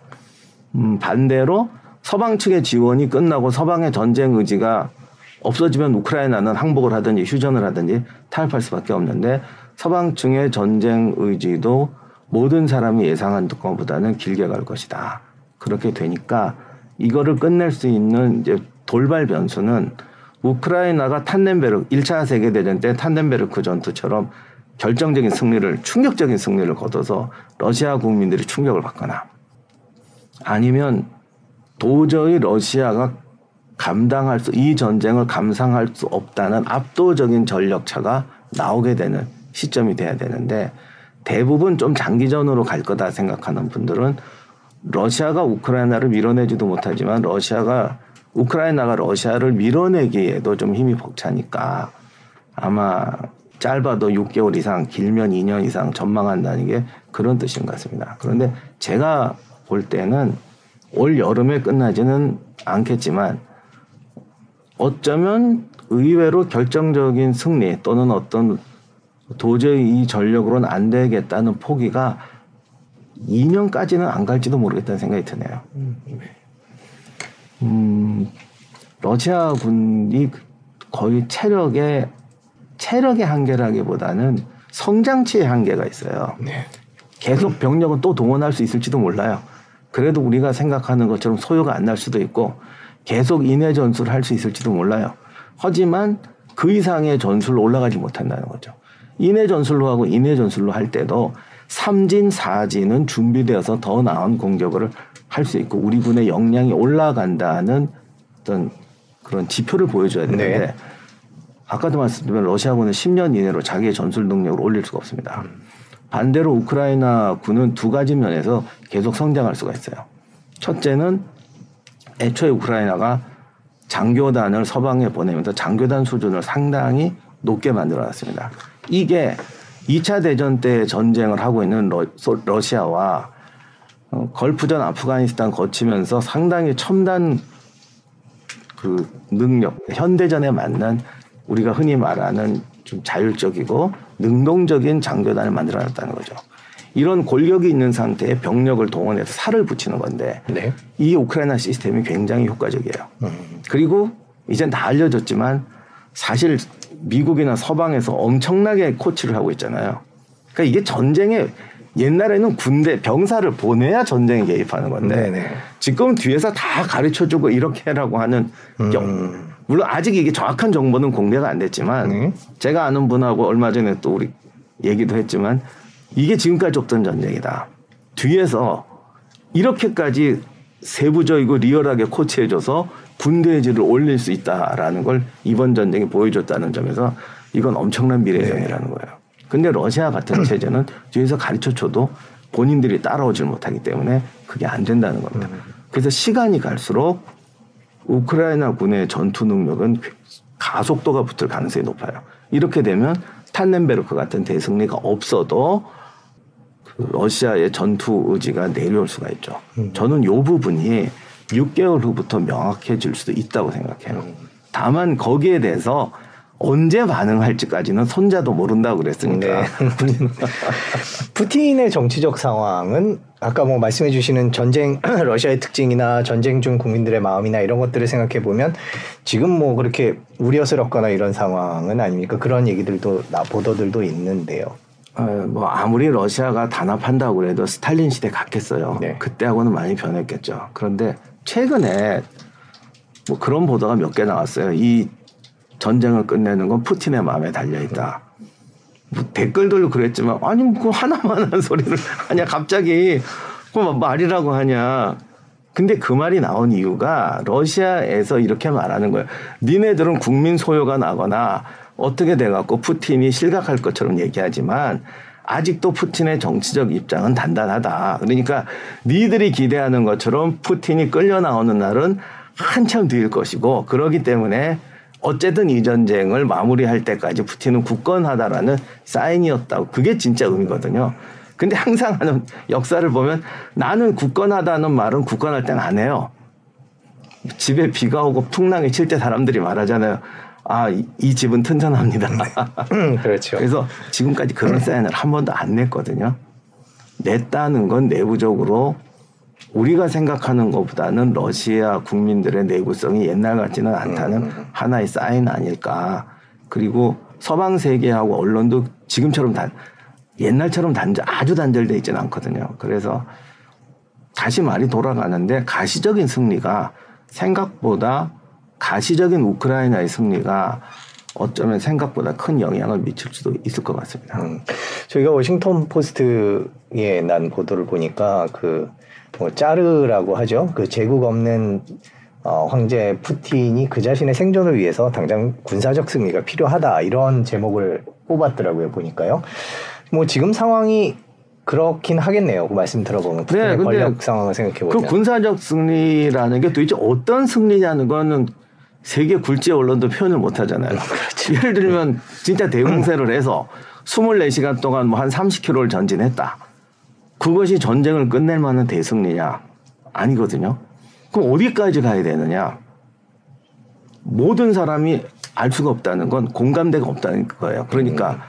음, 반대로 서방 측의 지원이 끝나고 서방의 전쟁 의지가 없어지면 우크라이나는 항복을 하든지 휴전을 하든지 타협할 수밖에 없는데 서방 측의 전쟁 의지도 모든 사람이 예상한 것보다는 길게 갈 것이다. 그렇게 되니까 이거를 끝낼 수 있는 이제 돌발 변수는 우크라이나가 탄넨베르 1차 세계 대전 때 탄넨베르크 전투처럼 결정적인 승리를 충격적인 승리를 거둬서 러시아 국민들이 충격을 받거나 아니면 도저히 러시아가 감당할 수 이 전쟁을 감상할 수 없다는 압도적인 전력 차가 나오게 되는 시점이 돼야 되는데 대부분 좀 장기전으로 갈 거다 생각하는 분들은 러시아가 우크라이나를 밀어내지도 못하지만 러시아가 우크라이나가 러시아를 밀어내기에도 좀 힘이 벅차니까 아마 짧아도 6개월 이상, 길면 2년 이상 전망한다는 게 그런 뜻인 것 같습니다. 그런데 제가 볼 때는 올 여름에 끝나지는 않겠지만 어쩌면 의외로 결정적인 승리 또는 어떤 도저히 이 전력으로는 안 되겠다는 포기가 2년까지는 안 갈지도 모르겠다는 생각이 드네요. 음, 러시아 군이 거의 체력의 체력의 한계라기보다는 성장치의 한계가 있어요. 네. 계속 병력은 또 동원할 수 있을지도 몰라요. 그래도 우리가 생각하는 것처럼 소요가 안 날 수도 있고 계속 인해 전술을 할 수 있을지도 몰라요. 하지만 그 이상의 전술로 올라가지 못한다는 거죠. 인해 전술로 하고 인해 전술로 할 때도 삼진, 사진은 준비되어서 더 나은 공격을 할 수 있고 우리 군의 역량이 올라간다는 어떤 그런 지표를 보여줘야 되는데 네. 아까도 말씀드린 러시아군은 10년 이내로 자기의 전술 능력을 올릴 수가 없습니다. 반대로 우크라이나 군은 두 가지 면에서 계속 성장할 수가 있어요. 첫째는 애초에 우크라이나가 장교단을 서방에 보내면서 장교단 수준을 상당히 높게 만들어 놨습니다. 이게 2차 대전 때 전쟁을 하고 있는 러, 러시아와 어, 걸프전 아프가니스탄 거치면서 상당히 첨단 그 능력, 현대전에 맞는 우리가 흔히 말하는 좀 자율적이고 능동적인 장교단을 만들어 놨다는 거죠. 이런 골격이 있는 상태에 병력을 동원해서 살을 붙이는 건데 네. 이 우크라이나 시스템이 굉장히 효과적이에요. 그리고 이젠 다 알려졌지만 사실 미국이나 서방에서 엄청나게 코치를 하고 있잖아요. 그러니까 이게 전쟁에 옛날에는 군대 병사를 보내야 전쟁에 개입하는 건데 네네. 지금 뒤에서 다 가르쳐주고 이렇게 해라고 하는 경 물론 아직 이게 정확한 정보는 공개가 안 됐지만 네. 제가 아는 분하고 얼마 전에 또 우리 얘기도 했지만 이게 지금까지 없던 전쟁이다. 뒤에서 이렇게까지 세부적이고 리얼하게 코치해줘서 군대의 질을 올릴 수 있다라는 걸 이번 전쟁이 보여줬다는 점에서 이건 엄청난 미래전이라는 거예요. 근데 러시아 같은 [clears throat] 체제는 뒤에서 가르쳐 줘도 본인들이 따라오질 못하기 때문에 그게 안 된다는 겁니다. 그래서 시간이 갈수록 우크라이나 군의 전투 능력은 가속도가 붙을 가능성이 높아요. 이렇게 되면 탄넨베르크 같은 대승리가 없어도 그 러시아의 전투 의지가 내려올 수가 있죠. 저는 이 부분이 6개월 후부터 명확해질 수도 있다고 생각해요. 다만 거기에 대해서 언제 반응할지까지는 손자도 모른다고 그랬으니까. 네. [laughs] 푸틴의 정치적 상황은 아까 뭐 말씀해 주시는 전쟁 [clears throat] 러시아의 특징이나 전쟁 중 국민들의 마음이나 이런 것들을 생각해 보면 지금 뭐 그렇게 우려스럽거나 이런 상황은 아닙니까? 그런 얘기들도 나 보도들도 있는데요. 어, 뭐 아무리 러시아가 단합한다고 그래도 스탈린 시대 같겠어요. 네. 그때하고는 많이 변했겠죠. 그런데 최근에 뭐 그런 보도가 몇 개 나왔어요. 이 전쟁을 끝내는 건 푸틴의 마음에 달려 있다. 뭐 댓글들도 그랬지만 아니 뭐 하나만 한 소리를 [laughs] 하냐 갑자기 그 말이라고 하냐. 근데 그 말이 나온 이유가 러시아에서 이렇게 말하는 거예요. 니네들은 국민 소요가 나거나 어떻게 돼갖고 푸틴이 실각할 것처럼 얘기하지만 아직도 푸틴의 정치적 입장은 단단하다. 그러니까 니들이 기대하는 것처럼 푸틴이 끌려 나오는 날은 한참 뒤일 것이고 그러기 때문에 어쨌든 이 전쟁을 마무리할 때까지 푸틴은 굳건하다라는 사인이었다고 그게 진짜 의미거든요. 근데 항상 하는 역사를 보면 나는 굳건하다는 말은 굳건할 땐 안 해요. 집에 비가 오고 풍랑이 칠 때 사람들이 말하잖아요. 아, 이, 이 집은 튼튼합니다. 음, 그렇죠. [laughs] 그래서 지금까지 그런 사인을 한 번도 안 냈거든요. 냈다는 건 내부적으로 우리가 생각하는 것보다는 러시아 국민들의 내구성이 옛날 같지는 않다는 음. 하나의 사인 아닐까. 그리고 서방 세계하고 언론도 지금처럼 단 옛날처럼 단절 아주 단절돼 있지는 않거든요. 그래서 다시 말이 돌아가는데 가시적인 승리가 생각보다 가시적인 우크라이나의 승리가 어쩌면 생각보다 큰 영향을 미칠 수도 있을 것 같습니다. 음, 저희가 워싱턴 포스트에 난 보도를 보니까 그 뭐 짜르라고 하죠. 그 제국 없는 어, 황제 푸틴이 그 자신의 생존을 위해서 당장 군사적 승리가 필요하다 이런 제목을 뽑았더라고요 보니까요. 뭐 지금 상황이 그렇긴 하겠네요. 그 말씀 들어보면 네, 근데 권력 상황을 생각해 그 보면. 군사적 승리라는 게 도대체 어떤 승리냐는 거는 세계 굴지 언론도 표현을 못 하잖아요. 그렇죠. 예를 들면 진짜 대공세를 해서 24시간 동안 뭐 한 30km를 전진했다. 그것이 전쟁을 끝낼 만한 대승리냐? 아니거든요. 그럼 어디까지 가야 되느냐? 모든 사람이 알 수가 없다는 건 공감대가 없다는 거예요. 그러니까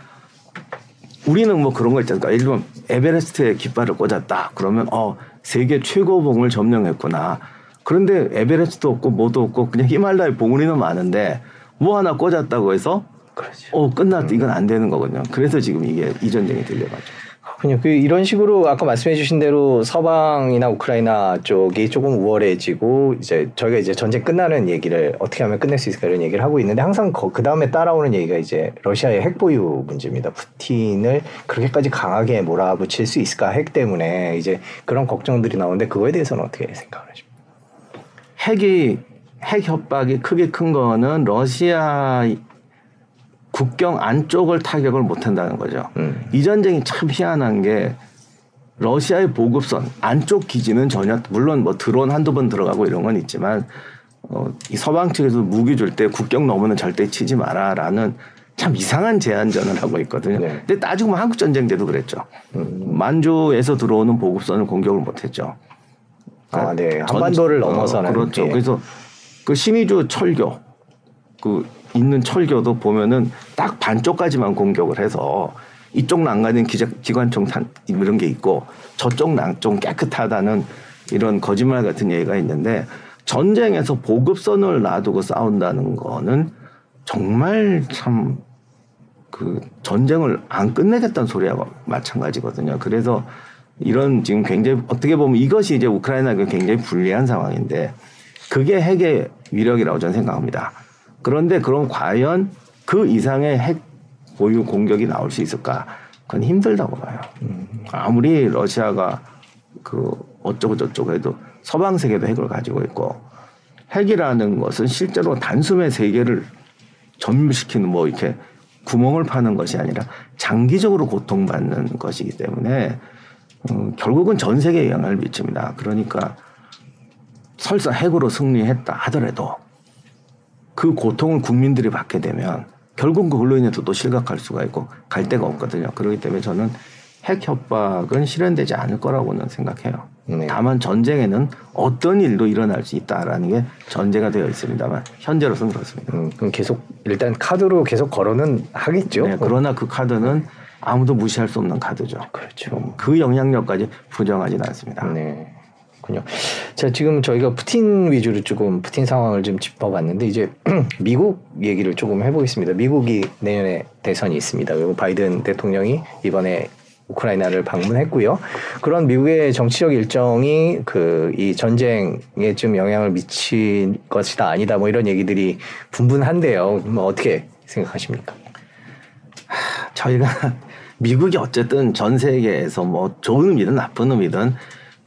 우리는 뭐 그런 거 있잖아요. 예를 들면 에베레스트에 깃발을 꽂았다. 그러면 어 세계 최고봉을 점령했구나. 그런데 에베레스트도 없고 뭐도 없고 그냥 히말라야 봉우리는 많은데 뭐 하나 꽂았다고 해서 그렇죠. 어 끝났다 이건 안 되는 거거든요. 그래서 지금 이게 이 전쟁이 들려가죠. 그렇군요. 그 이런 식으로 아까 말씀해주신 대로 서방이나 우크라이나 쪽이 조금 우월해지고 이제 저희가 이제 전쟁 끝나는 얘기를 어떻게 하면 끝낼 수 있을까 이런 얘기를 하고 있는데 항상 그 다음에 따라오는 얘기가 이제 러시아의 핵 보유 문제입니다. 푸틴을 그렇게까지 강하게 몰아붙일 수 있을까 핵 때문에 이제 그런 걱정들이 나오는데 그거에 대해서는 어떻게 생각하십니까? 핵이 핵 협박이 크게 큰 거는 러시아 국경 안쪽을 타격을 못 한다는 거죠. 음. 이 전쟁이 참 희한한 게 러시아의 보급선 안쪽 기지는 전혀 물론 뭐 드론 한두 번 들어가고 이런 건 있지만 어, 이 서방 측에서 무기 줄 때 국경 넘으면 절대 치지 마라라는 참 이상한 제한전을 하고 있거든요. 네. 근데 따지고 보면 한국 전쟁 때도 그랬죠. 만주에서 들어오는 보급선을 공격을 못 했죠. 아, 네. 전- 한반도를 어, 넘어서는 그렇죠. 예. 그래서 그 신의주 철교 그 있는 철교도 보면은 딱 반쪽까지만 공격을 해서 이쪽 난간은 기적 기관총 탄 이런 게 있고 저쪽 난좀 깨끗하다는 이런 거짓말 같은 얘기가 있는데 전쟁에서 보급선을 놔두고 싸운다는 거는 정말 참 그 전쟁을 안 끝내겠다는 소리하고 마찬가지거든요. 그래서 이런 지금 굉장히 어떻게 보면 이것이 이제 우크라이나가 굉장히 불리한 상황인데 그게 핵의 위력이라고 저는 생각합니다. 그런데 그럼 과연 그 이상의 핵 보유 공격이 나올 수 있을까? 그건 힘들다고 봐요. 아무리 러시아가 그 어쩌고 저쩌고 해도 서방 세계도 핵을 가지고 있고 핵이라는 것은 실제로 단숨에 세계를 전멸시키는 뭐 이렇게 구멍을 파는 것이 아니라 장기적으로 고통받는 것이기 때문에 음, 결국은 전 세계에 영향을 미칩니다. 그러니까 설사 핵으로 승리했다 하더라도 그 고통을 국민들이 받게 되면 결국 그걸로 인해서 또 실각할 수가 있고 갈 데가 없거든요. 그렇기 때문에 저는 핵 협박은 실현되지 않을 거라고는 생각해요. 네. 다만 전쟁에는 어떤 일도 일어날 수 있다라는 게 전제가 되어 있습니다만 현재로서는 그렇습니다. 음, 그럼 계속 일단 카드로 계속 거론은 하겠죠. 네, 그러나 그 카드는 아무도 무시할 수 없는 카드죠. 그렇죠. 그 영향력까지 부정하지는 않습니다. 네. 군요. 자, 지금 저희가 푸틴 위주로 조금 푸틴 상황을 좀 짚어봤는데 이제 [clears throat] 미국 얘기를 조금 해보겠습니다. 미국이 내년에 대선이 있습니다. 그리고 바이든 대통령이 이번에 우크라이나를 방문했고요. 그런 미국의 정치적 일정이 그 이 전쟁에 좀 영향을 미칠 것이다 아니다 뭐 이런 얘기들이 분분한데요. 뭐 어떻게 생각하십니까? 저희가 미국이 어쨌든 전 세계에서 뭐 좋은 의미든 나쁜 의미든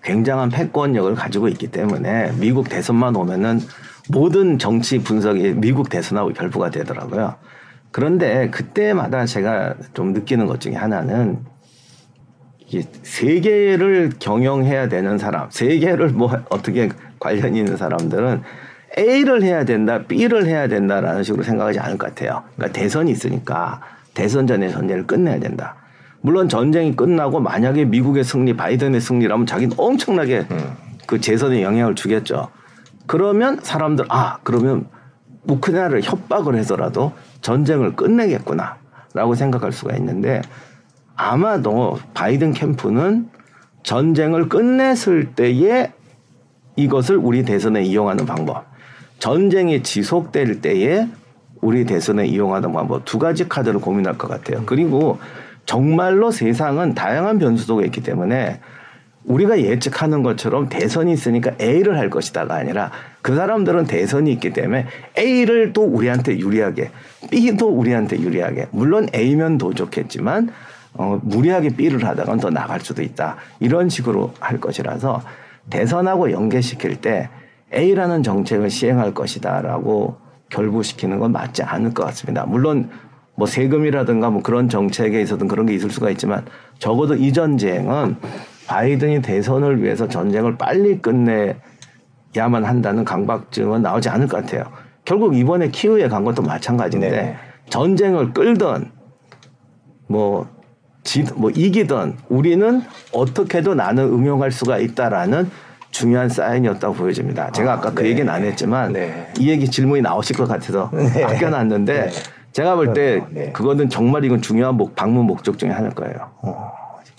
굉장한 패권력을 가지고 있기 때문에 미국 대선만 오면은 모든 정치 분석이 미국 대선하고 결부가 되더라고요. 그런데 그때마다 제가 좀 느끼는 것 중에 하나는 이게 세계를 경영해야 되는 사람, 세계를 뭐 어떻게 관련이 있는 사람들은 A를 해야 된다, B를 해야 된다라는 식으로 생각하지 않을 것 같아요. 그러니까 대선이 있으니까 대선 전에 전쟁을 끝내야 된다. 물론 전쟁이 끝나고 만약에 미국의 승리, 바이든의 승리라면 자기는 엄청나게 그 재선에 영향을 주겠죠. 그러면 사람들 아 그러면 우크라이나를 협박을 해서라도 전쟁을 끝내겠구나라고 생각할 수가 있는데 아마도 바이든 캠프는 전쟁을 끝냈을 때에 이것을 우리 대선에 이용하는 방법, 전쟁이 지속될 때에 우리 대선에 이용하는 방법 두 가지 카드를 고민할 것 같아요. 그리고 정말로 세상은 다양한 변수도가 있기 때문에 우리가 예측하는 것처럼 대선이 있으니까 A를 할 것이다가 아니라 그 사람들은 대선이 있기 때문에 A를 또 우리한테 유리하게 B도 우리한테 유리하게 물론 A면 더 좋겠지만 어, 무리하게 B를 하다가는 더 나갈 수도 있다 이런 식으로 할 것이라서 대선하고 연계시킬 때 A라는 정책을 시행할 것이다라고 결부시키는 건 맞지 않을 것 같습니다. 물론 뭐 세금이라든가 뭐 그런 정책에 있어서든 그런 게 있을 수가 있지만 적어도 이 전쟁은 바이든이 대선을 위해서 전쟁을 빨리 끝내야만 한다는 강박증은 나오지 않을 것 같아요. 결국 이번에 키우에 간 것도 마찬가지인데 네. 전쟁을 끌던 뭐, 지, 뭐 이기던 우리는 어떻게도 나는 응용할 수가 있다라는 중요한 사인이었다고 보여집니다. 제가 아까 아, 그 네. 얘기는 안 했지만 네. 이 얘기 질문이 나오실 것 같아서 네. 아껴놨는데 네. 제가 볼때 네. 그거는 정말 이건 중요한 목, 방문 목적 중에 하나일 거예요. 어,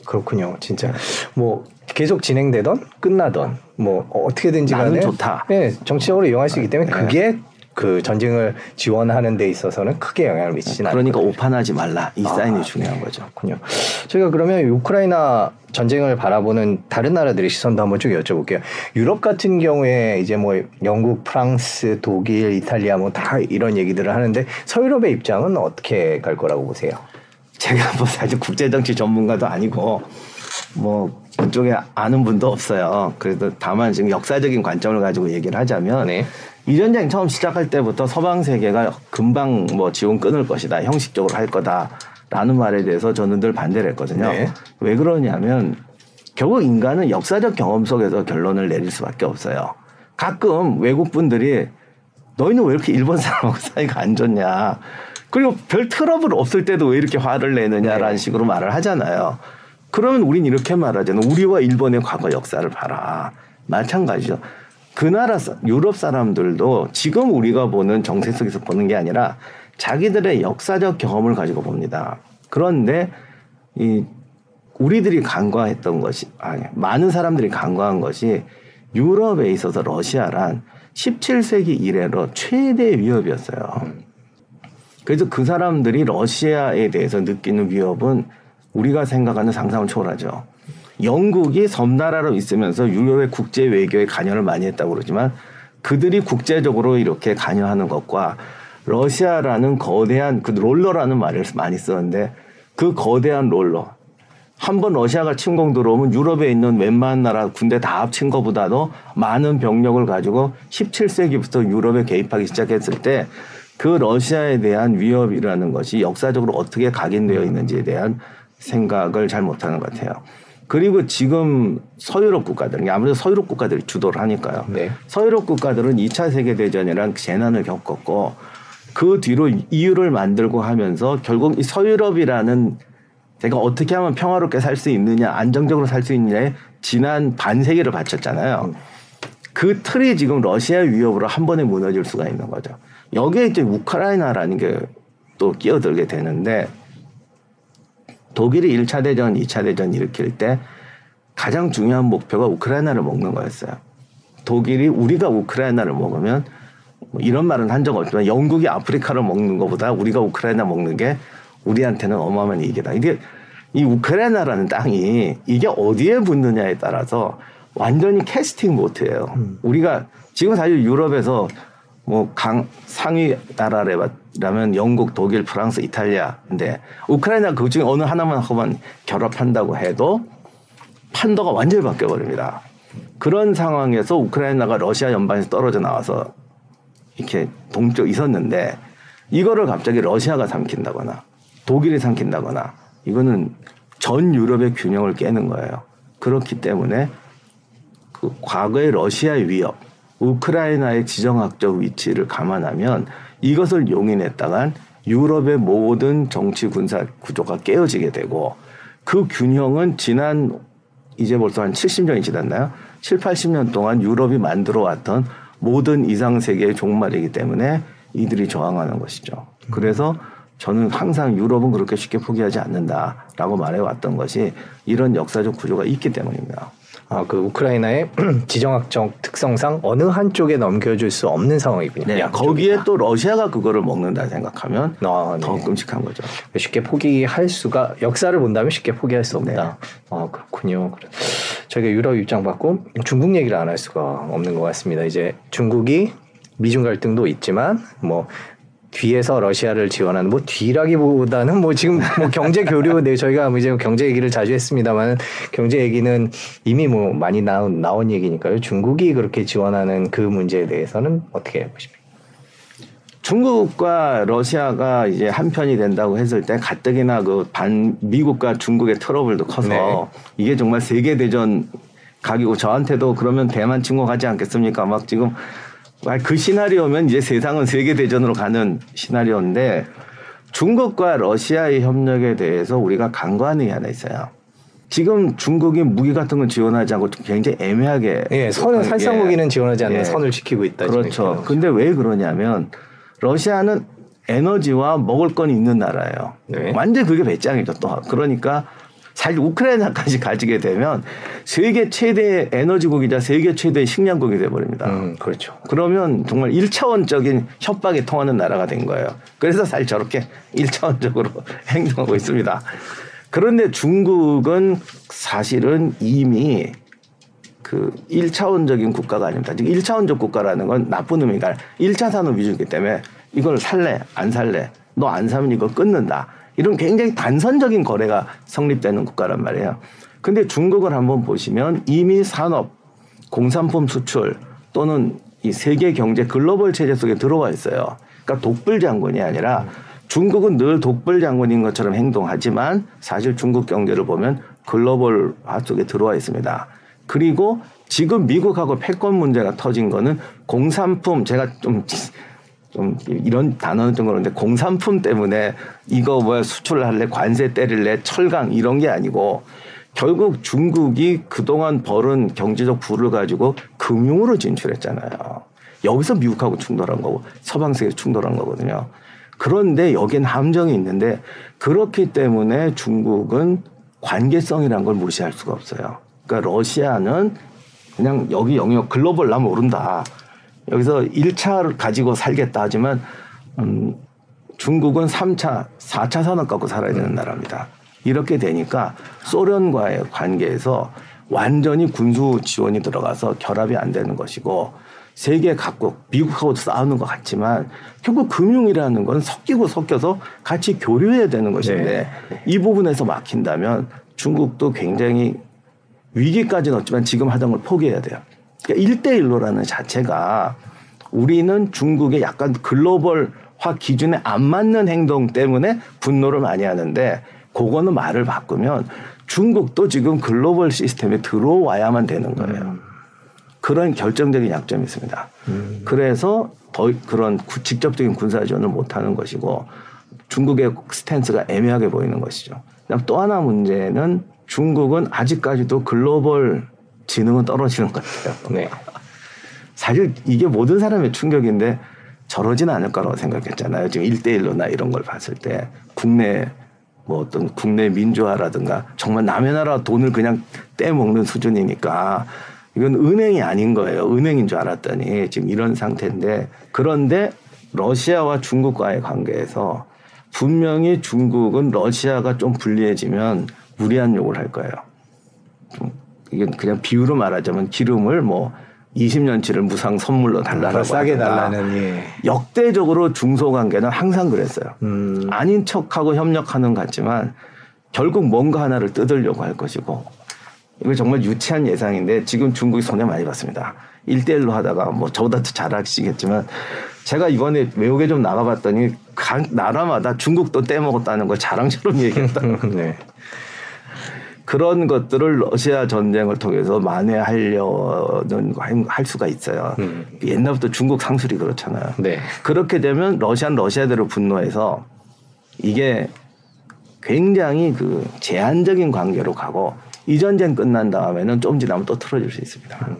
그렇군요. 진짜 뭐 계속 진행되던 끝나던 뭐 어떻게든지 간에 좋다. 네, 정치적으로 이용할 수 있기 때문에 그게 그 전쟁을 지원하는 데 있어서는 크게 영향을 미치지는 그러니까 않거든요. 오판하지 말라 이 아, 사인이 중요한 거죠. 그렇군요. 저희가 그러면 우크라이나 전쟁을 바라보는 다른 나라들의 시선도 한번 쭉 여쭤볼게요. 유럽 같은 경우에 이제 뭐 영국, 프랑스, 독일, 이탈리아 뭐 다 이런 얘기들을 하는데 서유럽의 입장은 어떻게 갈 거라고 보세요? 제가 뭐 사실 국제 정치 전문가도 아니고 뭐 그쪽에 아는 분도 없어요. 그래도 다만 지금 역사적인 관점을 가지고 얘기를 하자면 네. 이 전쟁 처음 시작할 때부터 서방 세계가 금방 뭐 지원 끊을 것이다. 형식적으로 할 거다라는 말에 대해서 저는 늘 반대를 했거든요. 네. 왜 그러냐면 결국 인간은 역사적 경험 속에서 결론을 내릴 수밖에 없어요. 가끔 외국 분들이 너희는 왜 이렇게 일본 사람하고 [laughs] 사이가 안 좋냐. 그리고 별 트러블 없을 때도 왜 이렇게 화를 내느냐라는 네. 식으로 말을 하잖아요. 그러면 우린 이렇게 말하잖아요. 우리와 일본의 과거 역사를 봐라. 마찬가지죠. 그 나라 유럽 사람들도 지금 우리가 보는 정세 속에서 보는 게 아니라 자기들의 역사적 경험을 가지고 봅니다. 그런데 이 우리들이 간과했던 것이 아니 많은 사람들이 간과한 것이 유럽에 있어서 러시아란 17세기 이래로 최대 위협이었어요. 그래서 그 사람들이 러시아에 대해서 느끼는 위협은 우리가 생각하는 상상을 초월하죠. 영국이 섬나라로 있으면서 유럽의 국제 외교에 관여를 많이 했다고 그러지만 그들이 국제적으로 이렇게 관여하는 것과 러시아라는 거대한 그 롤러라는 말을 많이 쓰는데 그 거대한 롤러 한 번 러시아가 침공 들어오면 유럽에 있는 웬만한 나라 군대 다 합친 것보다도 많은 병력을 가지고 17세기부터 유럽에 개입하기 시작했을 때 그 러시아에 대한 위협이라는 것이 역사적으로 어떻게 각인되어 있는지에 대한 생각을 잘 못하는 것 같아요. 그리고 지금 서유럽 국가들, 아무래도 서유럽 국가들이 주도를 하니까요. 네. 서유럽 국가들은 2차 세계대전이란 재난을 겪었고 그 뒤로 이유를 만들고 하면서 결국 이 서유럽이라는 제가 어떻게 하면 평화롭게 살 수 있느냐, 안정적으로 살 수 있느냐에 지난 반세기를 바쳤잖아요. 그 틀이 지금 러시아 위협으로 한 번에 무너질 수가 있는 거죠. 여기에 이제 우크라이나라는 게 또 끼어들게 되는데 독일이 1차 대전, 2차 대전 일으킬 때 가장 중요한 목표가 우크라이나를 먹는 거였어요. 독일이 우리가 우크라이나를 먹으면 뭐 이런 말은 한 적 없지만 영국이 아프리카를 먹는 것보다 우리가 우크라이나 먹는 게 우리한테는 어마어마한 이익이다. 이게 이 우크라이나라는 땅이 이게 어디에 붙느냐에 따라서 완전히 캐스팅 보트예요. 음. 우리가 지금 사실 유럽에서 뭐 강 상위 나라라면 영국, 독일, 프랑스, 이탈리아인데 우크라이나 그 중에 어느 하나만 하고만 결합한다고 해도 판도가 완전히 바뀌어 버립니다. 그런 상황에서 우크라이나가 러시아 연방에서 떨어져 나와서 이렇게 동쪽 있었는데 이거를 갑자기 러시아가 삼킨다거나 독일이 삼킨다거나 이거는 전 유럽의 균형을 깨는 거예요. 그렇기 때문에 그 과거의 러시아의 위협 우크라이나의 지정학적 위치를 감안하면 이것을 용인했다간 유럽의 모든 정치 군사 구조가 깨어지게 되고 그 균형은 지난 이제 벌써 한 70년이 지났나요? 7, 80년 동안 유럽이 만들어 왔던 모든 이상 세계의 종말이기 때문에 이들이 저항하는 것이죠. 그래서 저는 항상 유럽은 그렇게 쉽게 포기하지 않는다라고 말해 왔던 것이 이런 역사적 구조가 있기 때문입니다. 아, 그 우크라이나의 [clears throat] 지정학적 특성상 어느 한쪽에 넘겨줄 수 없는 상황이군요. 네, 거기에 또 러시아가 그거를 먹는다 생각하면 아, 네. 더 끔찍한 거죠. 쉽게 포기할 수가 역사를 본다면 쉽게 포기할 수 없다. 네. 아 그렇군요. 저희가 유럽 입장 받고 중국 얘기를 안 할 수가 없는 것 같습니다. 이제 중국이 미중 갈등도 있지만 뭐 뒤에서 러시아를 지원하는 뭐 뒤라기보다는 뭐 지금 뭐 경제 교류 네 저희가 뭐 이제 경제 얘기를 자주 했습니다만 경제 얘기는 이미 뭐 많이 나온 나온 얘기니까요. 중국이 그렇게 지원하는 그 문제에 대해서는 어떻게 보십니까? 중국과 러시아가 이제 한편이 된다고 했을 때 가뜩이나 그 반 미국과 중국의 트러블도 커서 네. 이게 정말 세계 대전 각이고 저한테도 그러면 대만 친구 가지 않겠습니까? 막 지금 그 시나리오면 이제 세상은 세계 대전으로 가는 시나리오인데 중국과 러시아의 협력에 대해서 우리가 간과하는 게 하나 있어요. 지금 중국이 무기 같은 건 지원하지 않고 굉장히 애매하게 예, 선은 살상 무기는 지원하지 않는 예. 선을 지키고 있다. 그렇죠. 근데 왜 그러냐면 러시아는 에너지와 먹을 건 있는 나라예요. 네. 완전 그게 배짱이죠. 또 그러니까 사실 우크라이나까지 가지게 되면 세계 최대의 에너지국이자 세계 최대의 식량국이 돼버립니다. 음, 그렇죠. 그러면 정말 1차원적인 협박에 통하는 나라가 된 거예요. 그래서 사실 저렇게 1차원적으로 [laughs] 행동하고 있습니다. 그런데 중국은 사실은 이미 그 1차원적인 국가가 아닙니다. 지금 1차원적 국가라는 건 나쁜 의미가 1차 산업 위주이기 때문에 이걸 살래, 안 살래, 너 안 사면 이거 끊는다. 이런 굉장히 단선적인 거래가 성립되는 국가란 말이에요. 근데 중국을 한번 보시면 이미 산업, 공산품 수출 또는 이 세계 경제 글로벌 체제 속에 들어와 있어요. 그러니까 독불 장군이 아니라 중국은 늘 독불 장군인 것처럼 행동하지만 사실 중국 경제를 보면 글로벌화 속에 들어와 있습니다. 그리고 지금 미국하고 패권 문제가 터진 거는 공산품 제가 좀 좀 이런 단어는 좀 그런데 공산품 때문에 이거 뭐야 수출을 할래 관세 때릴래 철강 이런 게 아니고 결국 중국이 그동안 벌은 경제적 부를 가지고 금융으로 진출했잖아요. 여기서 미국하고 충돌한 거고 서방 세계 충돌한 거거든요. 그런데 여긴 함정이 있는데 그렇기 때문에 중국은 관계성이란 걸 무시할 수가 없어요. 그러니까 러시아는 그냥 여기 영역 글로벌 나면 오른다. 여기서 1차를 가지고 살겠다 하지만 음, 중국은 3차, 4차 산업 갖고 살아야 되는 나라입니다. 이렇게 되니까 소련과의 관계에서 완전히 군수 지원이 들어가서 결합이 안 되는 것이고 세계 각국 미국하고도 싸우는 것 같지만 결국 금융이라는 건 섞이고 섞여서 같이 교류해야 되는 것인데 네. 이 부분에서 막힌다면 중국도 굉장히 위기까지는 없지만 지금 하던 걸 포기해야 돼요. 그러니까 1대1로라는 자체가 우리는 중국의 약간 글로벌화 기준에 안 맞는 행동 때문에 분노를 많이 하는데 그거는 말을 바꾸면 중국도 지금 글로벌 시스템에 들어와야만 되는 거예요. 음. 그런 결정적인 약점이 있습니다. 음. 그래서 더 그런 직접적인 군사 지원을 못 하는 것이고 중국의 스탠스가 애매하게 보이는 것이죠. 그다음 또 하나 문제는 중국은 아직까지도 글로벌 지능은 떨어지는 것 같아요. 네. 사실 이게 모든 사람의 충격인데 저러지는 않을 거라고 생각했잖아요. 지금 일대일로나 이런 걸 봤을 때 국내 뭐 어떤 국내 민주화라든가 정말 남의 나라 돈을 그냥 떼먹는 수준이니까 이건 은행이 아닌 거예요. 은행인 줄 알았더니 지금 이런 상태인데 그런데 러시아와 중국과의 관계에서 분명히 중국은 러시아가 좀 불리해지면 무리한 욕을 할 거예요. 이건 그냥 비유로 말하자면 기름을 뭐 20년치를 무상 선물로 달라고 싸게 달라는 예. 역대적으로 중소관계는 항상 그랬어요. 음. 아닌 척하고 협력하는 것 같지만 결국 뭔가 하나를 뜯으려고 할 것이고 이거 정말 유치한 예상인데 지금 중국이 손해 많이 봤습니다. 1대1로 하다가 뭐 저보다 더 잘하시겠지만 제가 이번에 외국에 좀 나가봤더니 각 나라마다 중국도 떼먹었다는 걸 자랑처럼 얘기했다. [laughs] 네. 그런 것들을 러시아 전쟁을 통해서 만회하려는 할 수가 있어요. 음. 옛날부터 중국 상술이 그렇잖아요. 네. 그렇게 되면 러시아는 러시아대로 분노해서 이게 굉장히 그 제한적인 관계로 가고 이 전쟁 끝난 다음에는 좀 지나면 또 틀어질 수 있습니다. 음.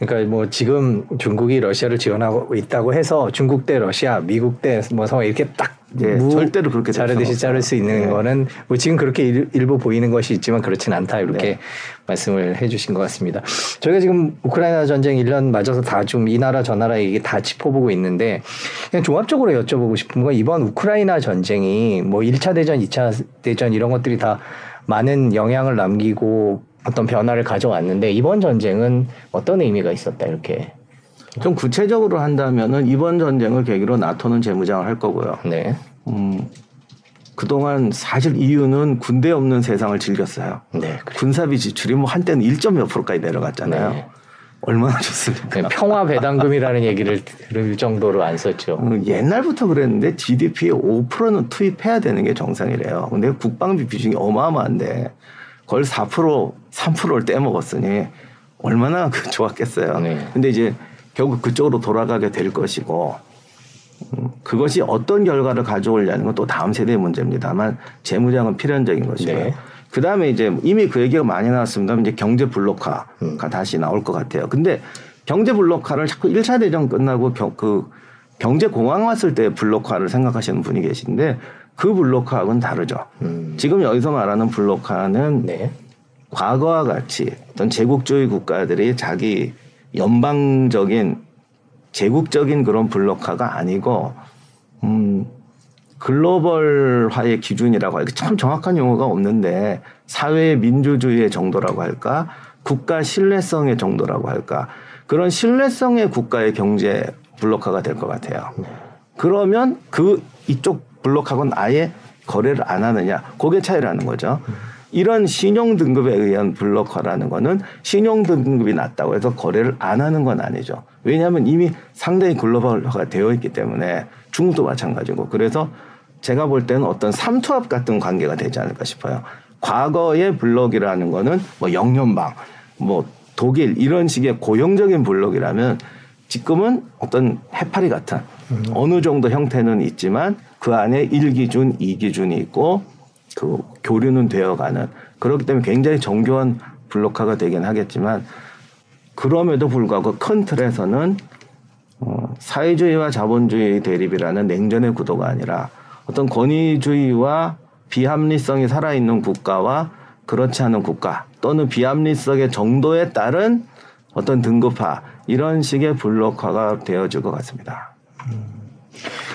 그러니까 뭐 지금 중국이 러시아를 지원하고 있다고 해서 중국 대 러시아, 미국 대뭐 이렇게 딱 예, 절대로 그렇게 될 자르듯이 자를 수 있는. 네. 거는 뭐 지금 그렇게 일, 일부 보이는 것이 있지만 그렇진 않다 이렇게 네. 말씀을 해주신 것 같습니다. 저희가 지금 우크라이나 전쟁 1년 맞아서 다 좀 이 나라 저 나라 얘기 다 짚어보고 있는데 그냥 종합적으로 여쭤보고 싶은 건 이번 우크라이나 전쟁이 뭐 1차 대전, 2차 대전 이런 것들이 다 많은 영향을 남기고 어떤 변화를 가져왔는데 이번 전쟁은 어떤 의미가 있었다 이렇게 좀 구체적으로 한다면은 이번 전쟁을 계기로 나토는 재무장을 할 거고요. 네. 음, 그동안 사실 이유는 군대 없는 세상을 즐겼어요. 네. 군사비 지출이 뭐 한때는 1.몇 프로까지 내려갔잖아요. 네. 얼마나 좋습니까? 네, 평화 배당금이라는 얘기를 들을 정도로 안 썼죠. 음, 옛날부터 그랬는데 GDP의 5%는 투입해야 되는 게 정상이래요. 근데 국방비 비중이 어마어마한데 그걸 4% 3%를 떼먹었으니 얼마나 그 [laughs] 좋았겠어요. 네. 근데 이제 결국 그쪽으로 돌아가게 될 것이고 음, 그것이 어떤 결과를 가져오려는 건 또 다음 세대의 문제입니다만 재무장은 필연적인 것이고요. 네. 그 다음에 이제 이미 그 얘기가 많이 나왔습니다. 이제 경제 블록화가 다시 나올 것 같아요. 근데 경제 블록화를 자꾸 1차 대전 끝나고 경, 그 경제 공황 왔을 때 블록화를 생각하시는 분이 계신데 그 블록화하고는 다르죠. 음. 지금 여기서 말하는 블록화는 네. 과거와 같이 어떤 제국주의 국가들이 자기 연방적인 제국적인 그런 블록화가 아니고 음 글로벌화의 기준이라고 할까? 참 정확한 용어가 없는데 사회 민주주의의 정도라고 할까? 국가 신뢰성의 정도라고 할까? 그런 신뢰성의 국가의 경제 블록화가 될 것 같아요. 그러면 그 이쪽 블록하고는 아예 거래를 안 하느냐? 그게 차이라는 거죠. 이런 신용 등급에 의한 블록화라는 거는 신용 등급이 낮다고 해서 거래를 안 하는 건 아니죠. 왜냐하면 이미 상당히 글로벌화가 되어 있기 때문에 중국도 마찬가지고 그래서 제가 볼 때는 어떤 삼투압 같은 관계가 되지 않을까 싶어요. 과거의 블록이라는 거는 뭐 영연방, 뭐 독일 이런 식의 고용적인 블록이라면 지금은 어떤 해파리 같은 어느 정도 형태는 있지만 그 안에 1기준, 2기준이 있고 그 교류는 되어가는 그렇기 때문에 굉장히 정교한 블록화가 되긴 하겠지만 그럼에도 불구하고 큰 틀에서는 어, 사회주의와 자본주의 대립이라는 냉전의 구도가 아니라 어떤 권위주의와 비합리성이 살아있는 국가와 그렇지 않은 국가 또는 비합리성의 정도에 따른 어떤 등급화 이런 식의 블록화가 되어질 것 같습니다.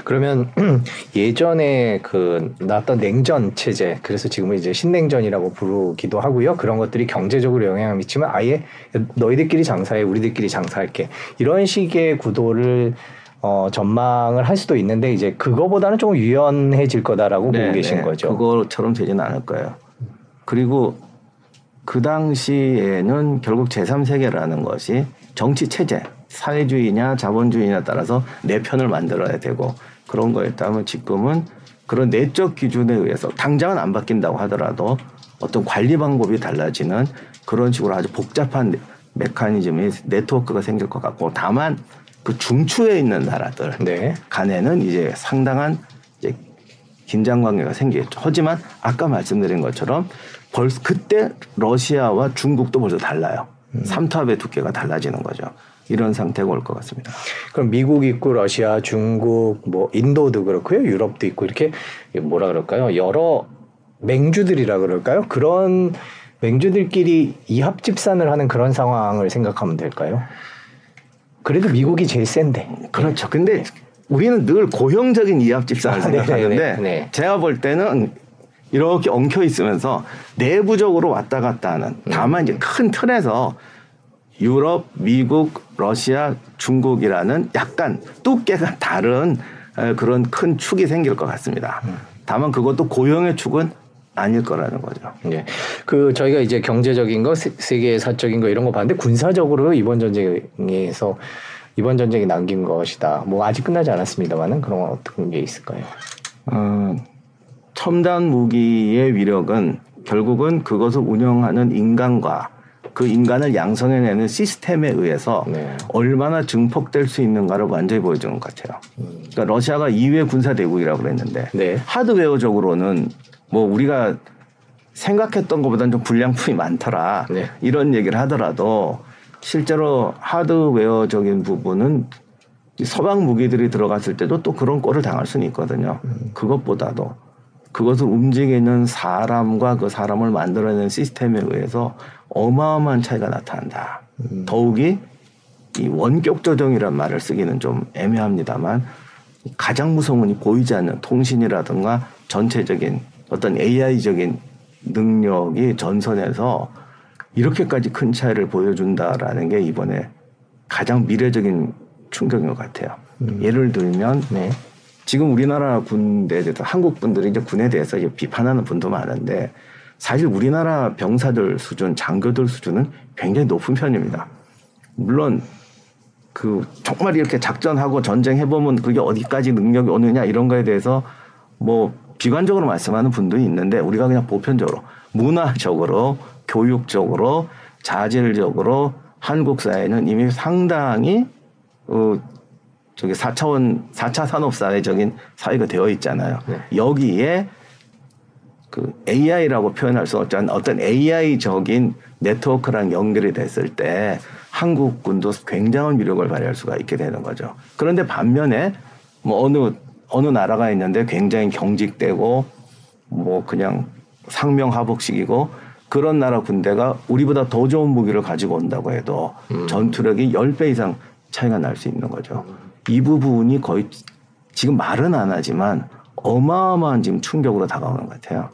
그러면 [clears throat] 예전에 그 나왔던 냉전 체제 그래서 지금은 이제 신냉전이라고 부르기도 하고요. 그런 것들이 경제적으로 영향을 미치면 아예 너희들끼리 장사해 우리들끼리 장사할게 이런 식의 구도를 어, 전망을 할 수도 있는데 이제 그거보다는 조금 유연해질 거다라고 보고 계신 거죠. 네, 그거처럼 되지는 않을 거예요. 그리고 그 당시에는 결국 제3세계라는 것이 정치 체제, 사회주의냐 자본주의냐 따라서 내 편을 만들어야 되고 그런 거였다면 지금은 그런 내적 기준에 의해서 당장은 안 바뀐다고 하더라도 어떤 관리 방법이 달라지는 그런 식으로 아주 복잡한 메커니즘이 네트워크가 생길 것 같고 다만 그 중추에 있는 나라들 네. 간에는 이제 상당한 이제 긴장 관계가 생기겠죠. 하지만 아까 말씀드린 것처럼 벌써 그때 러시아와 중국도 벌써 달라요. 삼투압의 두께가 달라지는 거죠. 이런 상태가 올 것 같습니다. 그럼 미국 있고 러시아, 중국, 뭐 인도도 그렇고요, 유럽도 있고 이렇게 뭐라 그럴까요? 여러 맹주들이라 그럴까요? 그런 맹주들끼리 이합 집산을 하는 그런 상황을 생각하면 될까요? 그래도 미국이 제일 센데. 그렇죠. 근데 우리는 늘 고형적인 이합 집산을 아, 네네네. 생각하는데 네. 제가 볼 때는 이렇게 엉켜 있으면서 내부적으로 왔다 갔다 하는 다만 이제 큰 틀에서 유럽, 미국, 러시아, 중국이라는 약간 두께가 다른 에, 그런 큰 축이 생길 것 같습니다. 다만 그것도 고형의 축은 아닐 거라는 거죠. 예. 그 저희가 이제 경제적인 거, 세- 세계 사적인 거 이런 거 봤는데 군사적으로 이번 전쟁에서 이번 전쟁이 남긴 것이다. 뭐 아직 끝나지 않았습니다만은 그런 건 어떤 게 있을까요? 어, 첨단 무기의 위력은 결국은 그것을 운영하는 인간과 그 인간을 양성해내는 시스템에 의해서 네. 얼마나 증폭될 수 있는가를 완전히 보여주는 것 같아요. 그러니까 러시아가 2회 군사 대국이라고 그랬는데 네. 하드웨어적으로는 뭐 우리가 생각했던 것보다는 좀 불량품이 많더라 네. 이런 얘기를 하더라도 실제로 하드웨어적인 부분은 서방 무기들이 들어갔을 때도 또 그런 꼴을 당할 수는 있거든요. 그것보다도 그것을 움직이는 사람과 그 사람을 만들어내는 시스템에 의해서 어마어마한 차이가 나타난다. 더욱이 이 원격 조정이란 말을 쓰기는 좀 애매합니다만 가장 무서운 건 보이지 않는 통신이라든가 전체적인 어떤 AI적인 능력이 전선에서 이렇게까지 큰 차이를 보여준다라는 게 이번에 가장 미래적인 충격인 것 같아요. 음. 예를 들면 네. 지금 우리나라 군대에 대해서 한국 분들이 이제 군에 대해서 이제 비판하는 분도 많은데 사실 우리나라 병사들 수준, 장교들 수준은 굉장히 높은 편입니다. 물론 그 정말 이렇게 작전하고 전쟁해 보면 그게 어디까지 능력이 오느냐 이런 거에 대해서 뭐 비관적으로 말씀하는 분도 있는데 우리가 그냥 보편적으로 문화적으로 교육적으로 자질적으로 한국 사회는 이미 상당히 어 저기 4차원 4차 산업 사회적인 사회가 되어 있잖아요. 네. 여기에 그 AI라고 표현할 수 없지만 어떤 AI적인 네트워크랑 연결이 됐을 때 한국군도 굉장한 위력을 발휘할 수가 있게 되는 거죠. 그런데 반면에 뭐 어느 어느 나라가 있는데 굉장히 경직되고 뭐 그냥 상명하복식이고 그런 나라 군대가 우리보다 더 좋은 무기를 가지고 온다고 해도 음. 전투력이 10배 이상 차이가 날 수 있는 거죠. 이 부분이 거의 지금 말은 안 하지만 어마어마한 지금 충격으로 다가오는 것 같아요.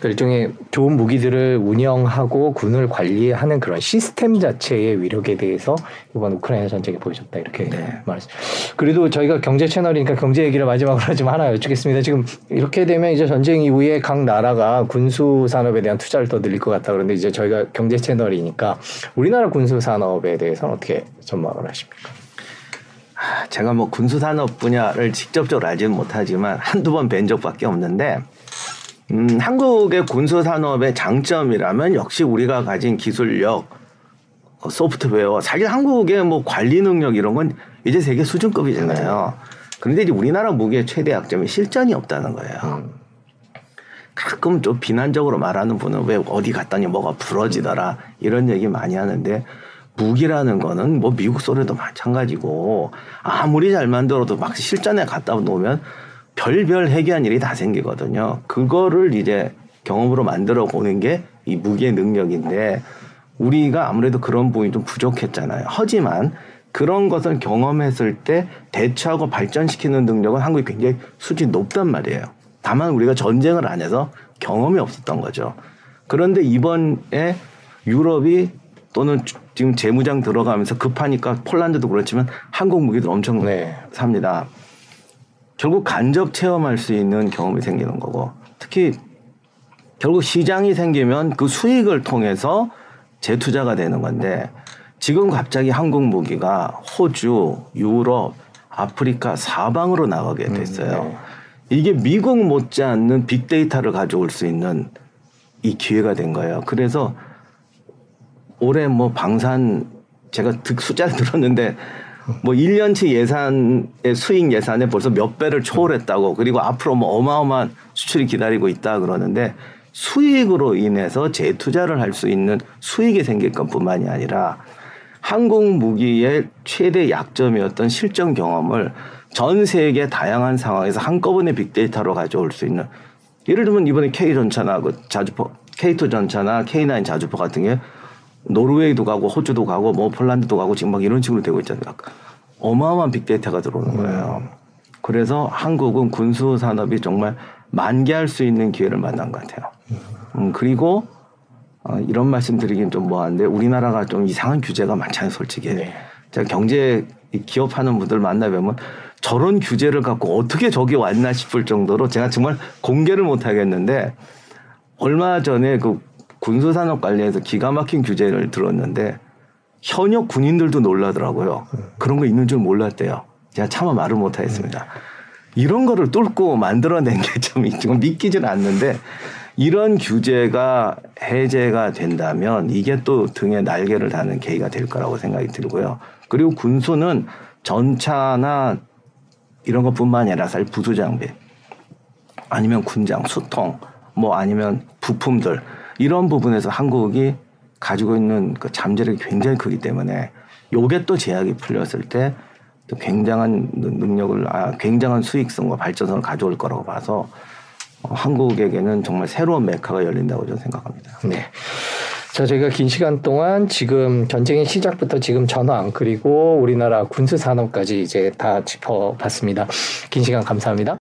그 일종의 좋은 무기들을 운영하고 군을 관리하는 그런 시스템 자체의 위력에 대해서 이번 우크라이나 전쟁이 보여줬다 이렇게 네. 말했습니다. 그래도 저희가 경제 채널이니까 경제 얘기를 마지막으로 좀 하나 여쭙겠습니다. 지금 이렇게 되면 이제 전쟁 이후에 각 나라가 군수 산업에 대한 투자를 더 늘릴 것 같다 그런데 이제 저희가 경제 채널이니까 우리나라 군수 산업에 대해서는 어떻게 전망을 하십니까? 제가 뭐 군수 산업 분야를 직접적으로 알지는 못하지만 한두 번 뵌 적밖에 없는데 음, 한국의 군수 산업의 장점이라면 역시 우리가 가진 기술력, 어, 소프트웨어, 사실 한국의 뭐 관리 능력 이런 건 이제 세계 수준급이잖아요. 그런데 이제 우리나라 무기의 최대 약점이 실전이 없다는 거예요. 음. 가끔 좀 비난적으로 말하는 분은 왜 어디 갔더니 뭐가 부러지더라 이런 얘기 많이 하는데 무기라는 거는 뭐 미국 소리도 마찬가지고 아무리 잘 만들어도 막 실전에 갖다 놓으면 별별 해괴한 일이 다 생기거든요. 그거를 이제 경험으로 만들어 보는 게 이 무기의 능력인데 우리가 아무래도 그런 부분이 좀 부족했잖아요. 하지만 그런 것을 경험했을 때 대처하고 발전시키는 능력은 한국이 굉장히 수준이 높단 말이에요. 다만 우리가 전쟁을 안 해서 경험이 없었던 거죠. 그런데 이번에 유럽이 또는 지금 재무장 들어가면서 급하니까 폴란드도 그렇지만 한국 무기들 엄청 네. 삽니다. 결국 간접 체험할 수 있는 경험이 생기는 거고 특히 결국 시장이 생기면 그 수익을 통해서 재투자가 되는 건데 지금 갑자기 한국 무기가 호주, 유럽, 아프리카 사방으로 나가게 음, 됐어요. 음, 네. 이게 미국 못지않는 빅데이터를 가져올 수 있는 이 기회가 된 거예요. 그래서 올해 뭐 방산 제가 숫자를 [laughs] 들었는데 뭐 1년치 예산의 수익 예산에 벌써 몇 배를 초월했다고 그리고 앞으로 뭐 어마어마한 수출이 기다리고 있다 그러는데 수익으로 인해서 재투자를 할 수 있는 수익이 생길 것뿐만이 아니라 한국 무기의 최대 약점이었던 실전 경험을 전 세계 다양한 상황에서 한꺼번에 빅데이터로 가져올 수 있는 예를 들면 이번에 K 전차나 그 자주포 K2 전차나 K9 자주포 같은 게 노르웨이도 가고 호주도 가고 뭐 폴란드도 가고 지금 막 이런 식으로 되고 있잖아요. 어마어마한 빅데이터가 들어오는 거예요. 음. 그래서 한국은 군수 산업이 정말 만개할 수 있는 기회를 만난 것 같아요. 음, 그리고 어, 이런 말씀 드리긴 좀 뭐한데 우리나라가 좀 이상한 규제가 많잖아요, 솔직히. 네. 제가 경제 기업하는 분들 만나뵈면 저런 규제를 갖고 어떻게 저기 왔나 싶을 정도로 제가 정말 공개를 못 하겠는데 얼마 전에 그 군수산업 관련해서 기가 막힌 규제를 들었는데 현역 군인들도 놀라더라고요. 그런 거 있는 줄 몰랐대요. 제가 차마 말을 못 하겠습니다. 이런 거를 뚫고 만들어낸 게좀 [laughs] 지금 믿기질 않는데 이런 규제가 해제가 된다면 이게 또 등에 날개를 다는 계기가 될 거라고 생각이 들고요. 그리고 군수는 전차나 이런 것뿐만 아니라 사실 부수 장비 아니면 군장, 수통 뭐 아니면 부품들 이런 부분에서 한국이 가지고 있는 그 잠재력이 굉장히 크기 때문에 요게 또 제약이 풀렸을 때 또 굉장한 능- 능력을 아 굉장한 수익성과 발전성을 가져올 거라고 봐서 어, 한국에게는 정말 새로운 메카가 열린다고 저는 생각합니다. 네. 자, 저희가 긴 시간 동안 지금 전쟁의 시작부터 지금 전황 그리고 우리나라 군수 산업까지 이제 다 짚어봤습니다. 긴 시간 감사합니다.